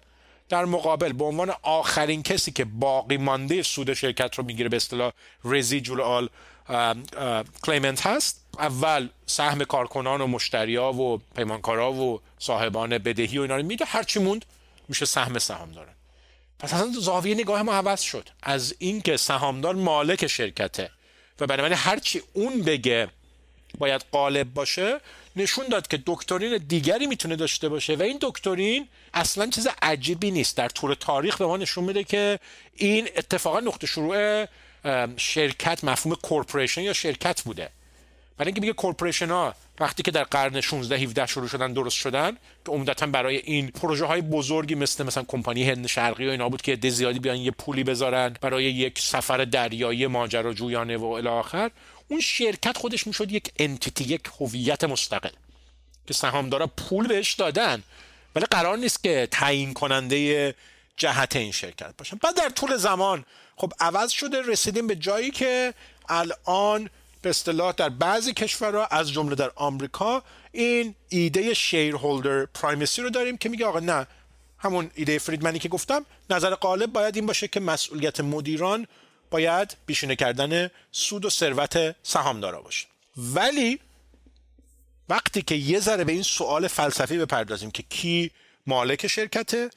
در مقابل به عنوان آخرین کسی که باقی مانده سود شرکت رو می‌گیره به اصطلاح residual کلیمنت هست. اول سهم کارکنان و مشتریا و پیمانکارا و صاحبان بدهی و اینا رو میده هرچی موند میشه سهم سهامدار پس اصلا زاویه نگاه ما عوض شد. از اینکه سهامدار مالک شرکته و بنابراین هرچی اون بگه باید قالب باشه نشون داد که دکترین دیگری می‌تونه داشته باشه و این دکترین اصلا چیز عجیبی نیست. در طول تاریخ به ما نشون میده که این اتفاقا نقطه شروع شرکت مفهوم corporation یا شرکت بوده. برای اینکه میگه corporation ها وقتی که در قرن 16 17 شروع شدن درست شدن که عمدتا برای این پروژه های بزرگی مثل مثلا کمپانی هند شرقی و اینا بود که زیادی بیان یه پولی بذارن برای یک سفر دریایی ماجراجویانه و الی آخر اون شرکت خودش می‌شد یک انتیتی یک هویت مستقل که سهامدارا پول بهش دادن. ولی قرار نیست که تعیین کننده جهت این شرکت باشن. بعد در طول زمان خب عوض شده رسیدیم به جایی که الان به اصطلاح در بعضی کشورها از جمله در آمریکا این ایده شیر هولدر پرایمسی رو داریم که میگه آقا نه همون ایده فریدمنی که گفتم نظر غالب باید این باشه که مسئولیت مدیران باید بیشینه کردن سود و ثروت سهامدارا باشه. ولی وقتی که یه ذره به این سوال فلسفی بپردازیم که کی مالک شرکته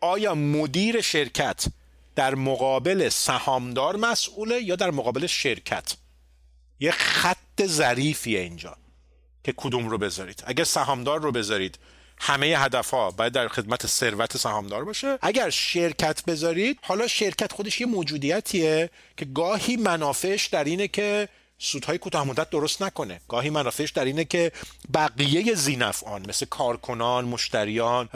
آیا مدیر شرکت در مقابل سهامدار مسئوله یا در مقابل شرکت؟ یه خط ظریفیه اینجا که کدوم رو بذارید. اگر سهامدار رو بذارید همه هدف ها باید در خدمت ثروت سهامدار باشه. اگر شرکت بذارید حالا شرکت خودش یه موجودیتیه که گاهی منافعش در اینه که سودهای کوتاه مدت درست نکنه. گاهی منافعش در اینه که بقیه زینفعان مثل کارکنان مشتریان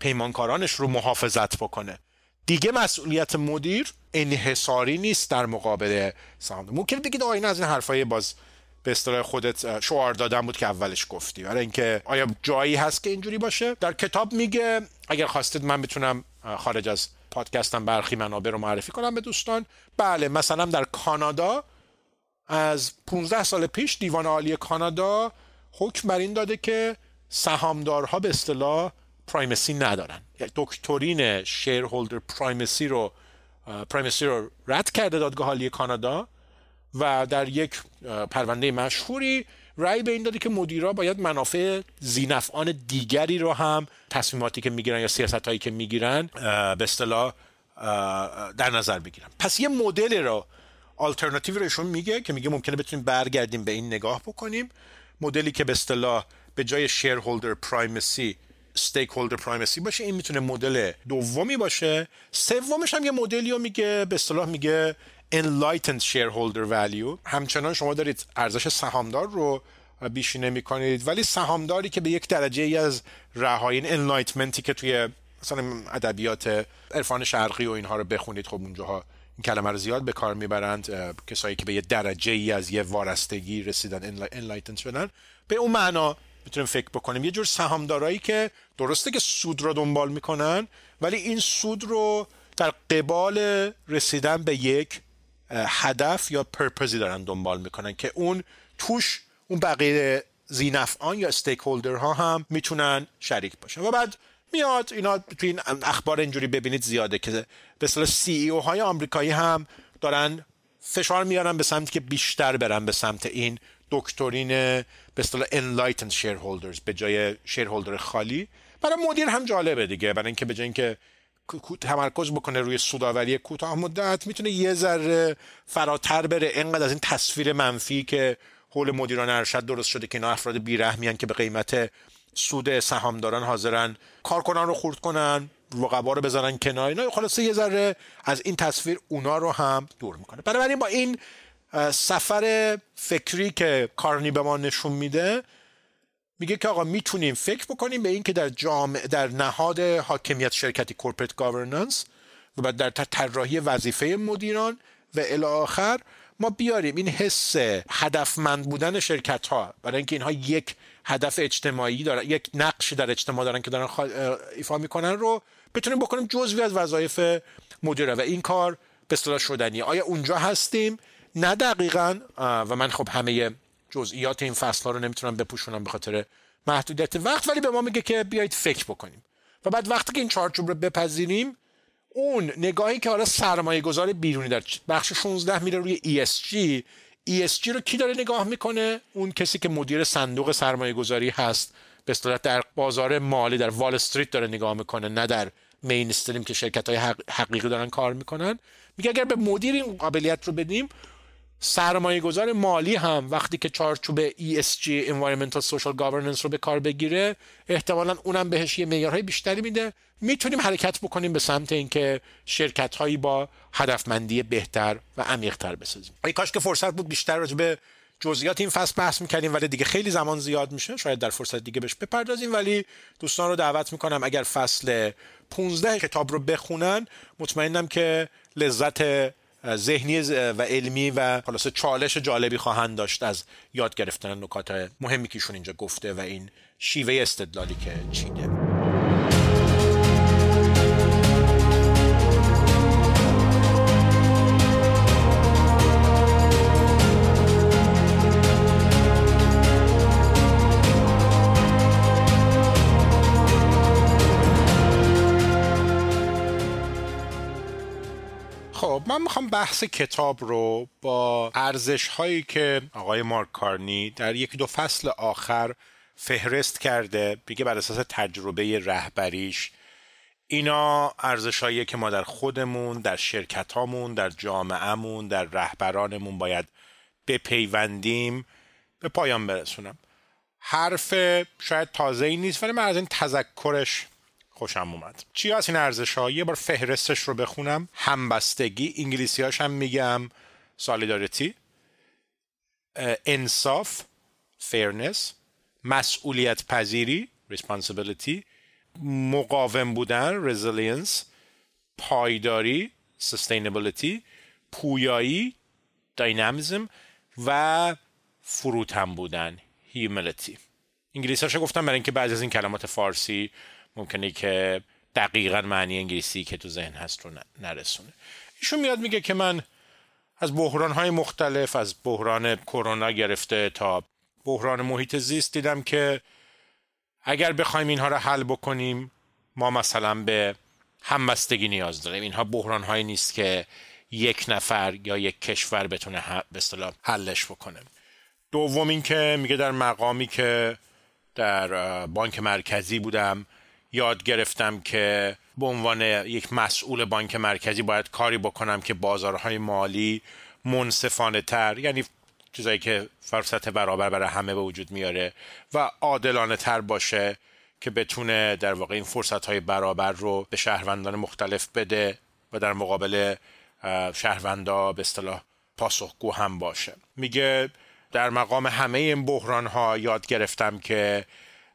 پیمانکارانش رو محافظت بکنه. دیگه مسئولیت مدیر انحصاری نیست در مقابل سهام ممکن بگید آ این از این حرفای باز به اصطلاح خودت شعار دادن بود که اولش گفتی. برای اینکه آیا جایی هست که اینجوری باشه؟ در کتاب میگه اگر خواستید من بتونم خارج از پادکستم برخی منابع رو معرفی کنم به دوستان. بله مثلا در کانادا از 15 سال پیش دیوان عالی کانادا حکم بر این داده که سهامدارها به اصطلاح پرایمسی ندارن. یعنی دکترین شیرهولدر پرایمسی رو پرایمسی رو رد کرده دادگاه عالی کانادا و در یک پرونده مشهوری رأی به این داده که مدیرا باید منافع زینفعان دیگری رو هم تصمیماتی که می‌گیرن یا سیاست هایی که می‌گیرن به اصطلاح در نظر بگیرن. پس یه مدل رو آلترناتیو روشون میگه که میگه ممکنه بتونیم برگردیم به این نگاه بکنیم. مدلی که به اصطلاح به جای شیرهولدر پرایمسی استیک هولدر پرایمسی باشه این می‌تونه مدل دومی باشه. سومش هم یه مدلی رو میگه به اصطلاح میگه enlightened shareholder value. همچنان شما دارید ارزش سهامدار رو بیشینه می‌کنید ولی سهامداری که به یک درجه ای از رهایی enlightenmenتی که توی مثلا ادبیات عرفان شرقی و اینها رو بخونید خب اونجاها این کلمه رو زیاد به کار می‌برند کسایی که به یه درجه ای از یه وارستگی رسیدن enlightened شدن. به اون معنا می‌تونیم فکر بکنیم. یه جور سهامدارایی که درسته که سود رو دنبال می‌کنن ولی این سود رو در قبال رسیدن به یک هدف یا پرپزی دارن دنبال می‌کنن که اون توش اون بقیه زینفعان یا استیک ها هم می‌تونن شریک باشن. و بعد میاد اینا تو این اخبار اینجوری ببینید زیاده که به اصطلاح سی ای او های آمریکایی هم دارن فشار میارن به سمتی که بیشتر برن به سمت این دکترین به اصطلاح enlightened shareholders به جای shareholder خالی. برای مدیر هم جالبه دیگه برای اینکه به جای اینکه تمرکز بکنه روی سوداوری کوتاه مدت می‌تونه یه ذره فراتر بره. انقدر از این تصویر منفی که حول مدیران ارشد درست شده که اینا افراد بیرحمیان که به قیمت سود سهامداران حاضرن کارکنان رو خورد کنن رقبا رو بزنن کنار. اینا خلاصه یه ذره از این تصویر اونا رو هم دور می‌کنه. بنابراین با این سفر فکری که کارنی به ما نشون میده میگه که آقا می‌تونیم فکر بکنیم به اینکه در جامعه در نهاد حاکمیت شرکتی کورپرات گاورننس و بعد در طراحی وظیفه مدیران و الی آخر ما بیاریم. این حس هدفمند بودن شرکت ها برای اینکه اینها یک هدف اجتماعی دارن یک نقشی در اجتماع دارن که دارن ایفا می‌کنن رو بتونیم بکنیم جزوی از وظایف مدیره. و این کار به شدنی. آیا اونجا هستیم؟ نه دقیقا. و من خب همه جزئیات این فصل ها رو نمی‌تونم بپوشونم به خاطر محدودیت وقت ولی به ما میگه که بیایید فکر بکنیم. و بعد وقتی که این چارچوب رو بپذیریم اون نگاهی که حالا سرمایه گذار بیرونی در بخش 16 میره روی ESG ESG رو کی داره نگاه می‌کنه؟ اون کسی که مدیر صندوق سرمایه گذاری هست. به اصطلاح در بازار مالی در وال استریت داره نگاه می‌کنه نه در مین استریم که شرکت های حقیقی دارن کار می‌کنن. میگه اگر به مدیر این قابلیت رو بدیم سرمایه گذار مالی هم وقتی که چارچوب ESG Environmental Social Governance رو به کار بگیره احتمالا اونم بهش یه معیارهای بیشتری میده. می‌تونیم حرکت بکنیم به سمت اینکه شرکت هایی با هدفمندی بهتر و عمیقتر بسازیم. ای کاش که فرصت بود بیشتر راجع به جزئیات این فصل بحث می‌کردیم ولی دیگه خیلی زمان زیاد میشه. شاید در فرصت دیگه بهش بپردازیم ولی دوستان رو دعوت می‌کنم اگر فصل 15 کتاب رو بخونن مطمئنم که لذت ذهنی و علمی و خلاصه چالش جالبی خواهند داشت از یاد گرفتن نکات مهمی که ایشون اینجا گفته و این شیوه استدلالی که چیده. بحث کتاب رو با ارزش هایی که آقای مارک کارنی در یکی دو فصل آخر فهرست کرده بگه بر اساس تجربه رهبریش اینا ارزش هایی که ما در خودمون در شرکت هامون در جامعهمون در رهبرانمون باید بپیوندیم به پایان برسونم. حرف شاید تازه ای نیست ولی من از این تذکرش خوشم اومد. چی از این ارزش ها یه بار فهرستش رو بخونم. همبستگی انگلیسی هاش هم میگم. سالیداریتی انصاف فیرنس مسئولیت پذیری responsibility مقاوم بودن resilience پایداری sustainability پویایی dynamism و فروتن بودن humility. انگلیسی هاشو گفتم برای اینکه بعضی از این کلمات فارسی ممکنه که دقیقا معنی انگلیسی که تو ذهن هست رو نرسونه. ایشون میاد میگه که من از بحران های مختلف از بحران کرونا گرفته تا بحران محیط زیست دیدم که اگر بخوایم اینها رو حل بکنیم ما مثلا به همبستگی نیاز داریم. اینها بحران هایی نیست که یک نفر یا یک کشور بتونه به اصطلاح حلش بکنه. دوم این که میگه در مقامی که در بانک مرکزی بودم یاد گرفتم که به عنوان یک مسئول بانک مرکزی باید کاری بکنم که بازارهای مالی منصفانه تر یعنی چیزایی که فرصت برابر برای همه به وجود میاره و عادلانه تر باشه که بتونه در واقع این فرصت های برابر رو به شهروندان مختلف بده و در مقابل شهروندا به اصطلاح پاسخگو هم باشه. میگه در مقام همه این بحران ها یاد گرفتم که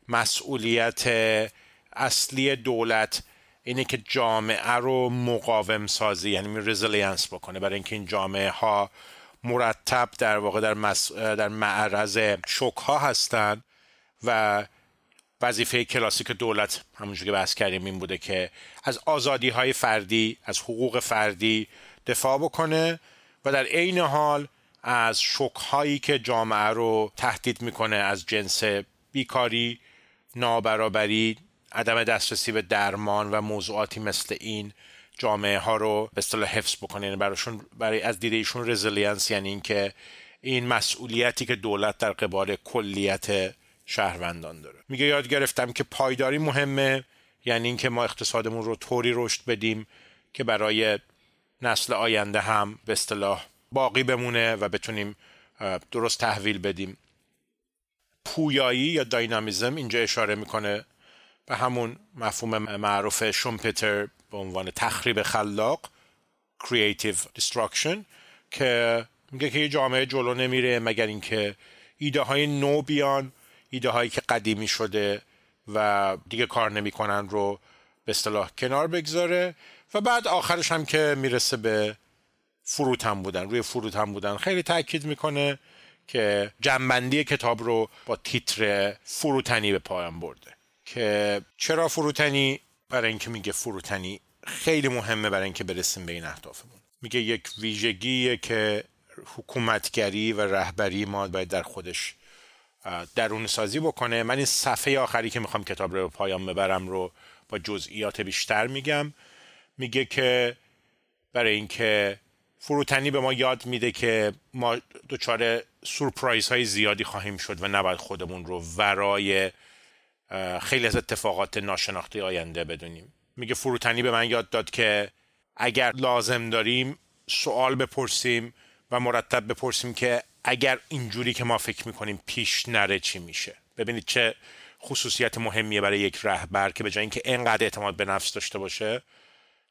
مسئولیت اصلی دولت اینه که جامعه رو مقاوم سازی یعنی resilience بکنه. برای اینکه این جامعه ها مرتب در واقع در, مس... در معرض شوک ها هستن و وظیفه کلاسیک دولت همونجور که بحث کردیم این بوده که از آزادی های فردی از حقوق فردی دفاع بکنه و در عین حال از شوک هایی که جامعه رو تهدید می‌کنه از جنس بیکاری نابرابری عدم دسترسی به درمان و موضوعاتی مثل این جامعه ها رو به اصطلاح حفظ بکنه. یعنی براشون برای از دید ایشون resilience یعنی اینکه این مسئولیتی که دولت در قبال کلیت شهروندان داره. میگه یاد گرفتم که پایداری مهمه یعنی اینکه ما اقتصادمون رو طوری رشد بدیم که برای نسل آینده هم به اصطلاح باقی بمونه و بتونیم درست تحویل بدیم. پویایی یا داینامیزم اینجا اشاره می‌کنه به همون مفهوم معروف شومپتر به عنوان تخریب خلاق creative destruction که میگه که یه جامعه جلو نمیره مگر اینکه ایده های نو بیان ایده هایی که قدیمی شده و دیگه کار نمی‌کنن رو به اصطلاح کنار بگذاره و بعد آخرش هم که می‌رسه به فروتن بودن. روی فروتن بودن. خیلی تاکید می‌کنه که جنبندی کتاب رو با تیتر فروتنی به پایان برده. که چرا فروتنی؟ برای اینکه میگه فروتنی خیلی مهمه برای اینکه برسیم به این اهدافمون. میگه یک ویژگیه که حکومتگری و رهبری ما باید در خودش درون سازی بکنه. من این صفحه آخری که می‌خوام کتاب رو پایان ببرم رو با جزئیات بیشتر میگم. میگه که برای اینکه فروتنی به ما یاد میده که ما دچار سورپرایز های زیادی خواهیم شد و نباید خودمون رو ورای خیلی از اتفاقات ناشناخته آینده بدونیم. میگه فروتنی به من یاد داد که اگر لازم داریم سوال بپرسیم و مرتب بپرسیم که اگر اینجوری که ما فکر می‌کنیم پیش نره چی میشه. ببینید چه خصوصیت مهمیه برای یک رهبر که به جای اینکه انقدر اعتماد به نفس داشته باشه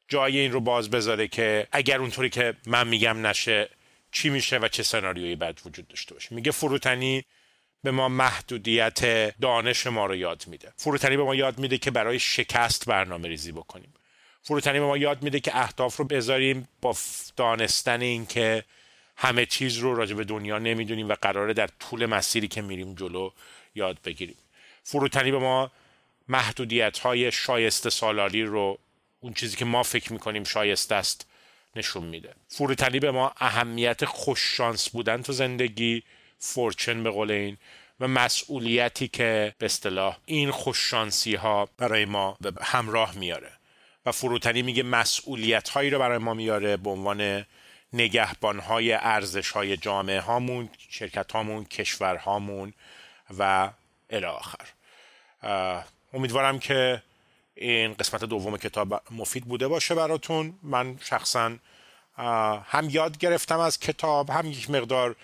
جای این رو باز بذاره که اگر اونطوری که من میگم نشه چی میشه و چه سناریویی بعد وجود داشته باشه. میگه فروتنی به ما محدودیت دانش ما رو یاد میده. فروتنی به ما یاد میده که برای شکست برنامه ریزی بکنیم. فروتنی به ما یاد میده که اهداف رو بذاریم با دانستن اینکه همه چیز رو راجع به دنیا نمی‌دونیم و قراره در طول مسیری که میریم جلو یاد بگیریم. فروتنی به ما محدودیت های شایسته سالاری رو اون چیزی که ما فکر می‌کنیم شایسته است نشون میده. فروتنی به ما اهمیت خوششانس بودن تو زندگی فورچن به قول این و مسئولیتی که به اصطلاح این خوششانسی ها برای ما به همراه میاره. و فروتنی میگه مسئولیت هایی رو برای ما میاره به عنوان نگهبان های ارزش های جامعه هامون شرکت هامون کشور هامون و الی امیدوارم که این قسمت دوم کتاب مفید بوده باشه براتون. من شخصا هم یاد گرفتم از کتاب هم یک مقدار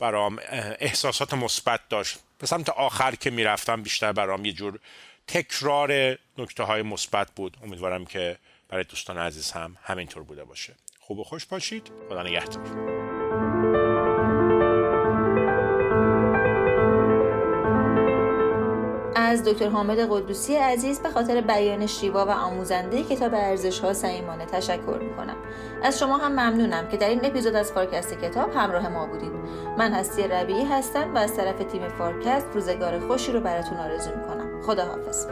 برام احساسات مثبت داشت. به سمت آخر که می‌رفتم بیشتر برام یه جور تکرار نکته های مثبت بود. امیدوارم که برای دوستان عزیز هم همینطور بوده باشه. خوب و خوش باشید. خدا نگهدار. از دکتر حامد قدوسی عزیز به خاطر بیان شیوا و آموزنده کتاب ارزش ها صمیمانه تشکر می‌کنم. از شما هم ممنونم که در این اپیزود از فارکست کتاب همراه ما بودید. من هستی ربیعی هستم و از طرف تیم فارکست روزگار خوشی رو براتون آرزو می‌کنم. خدا حافظ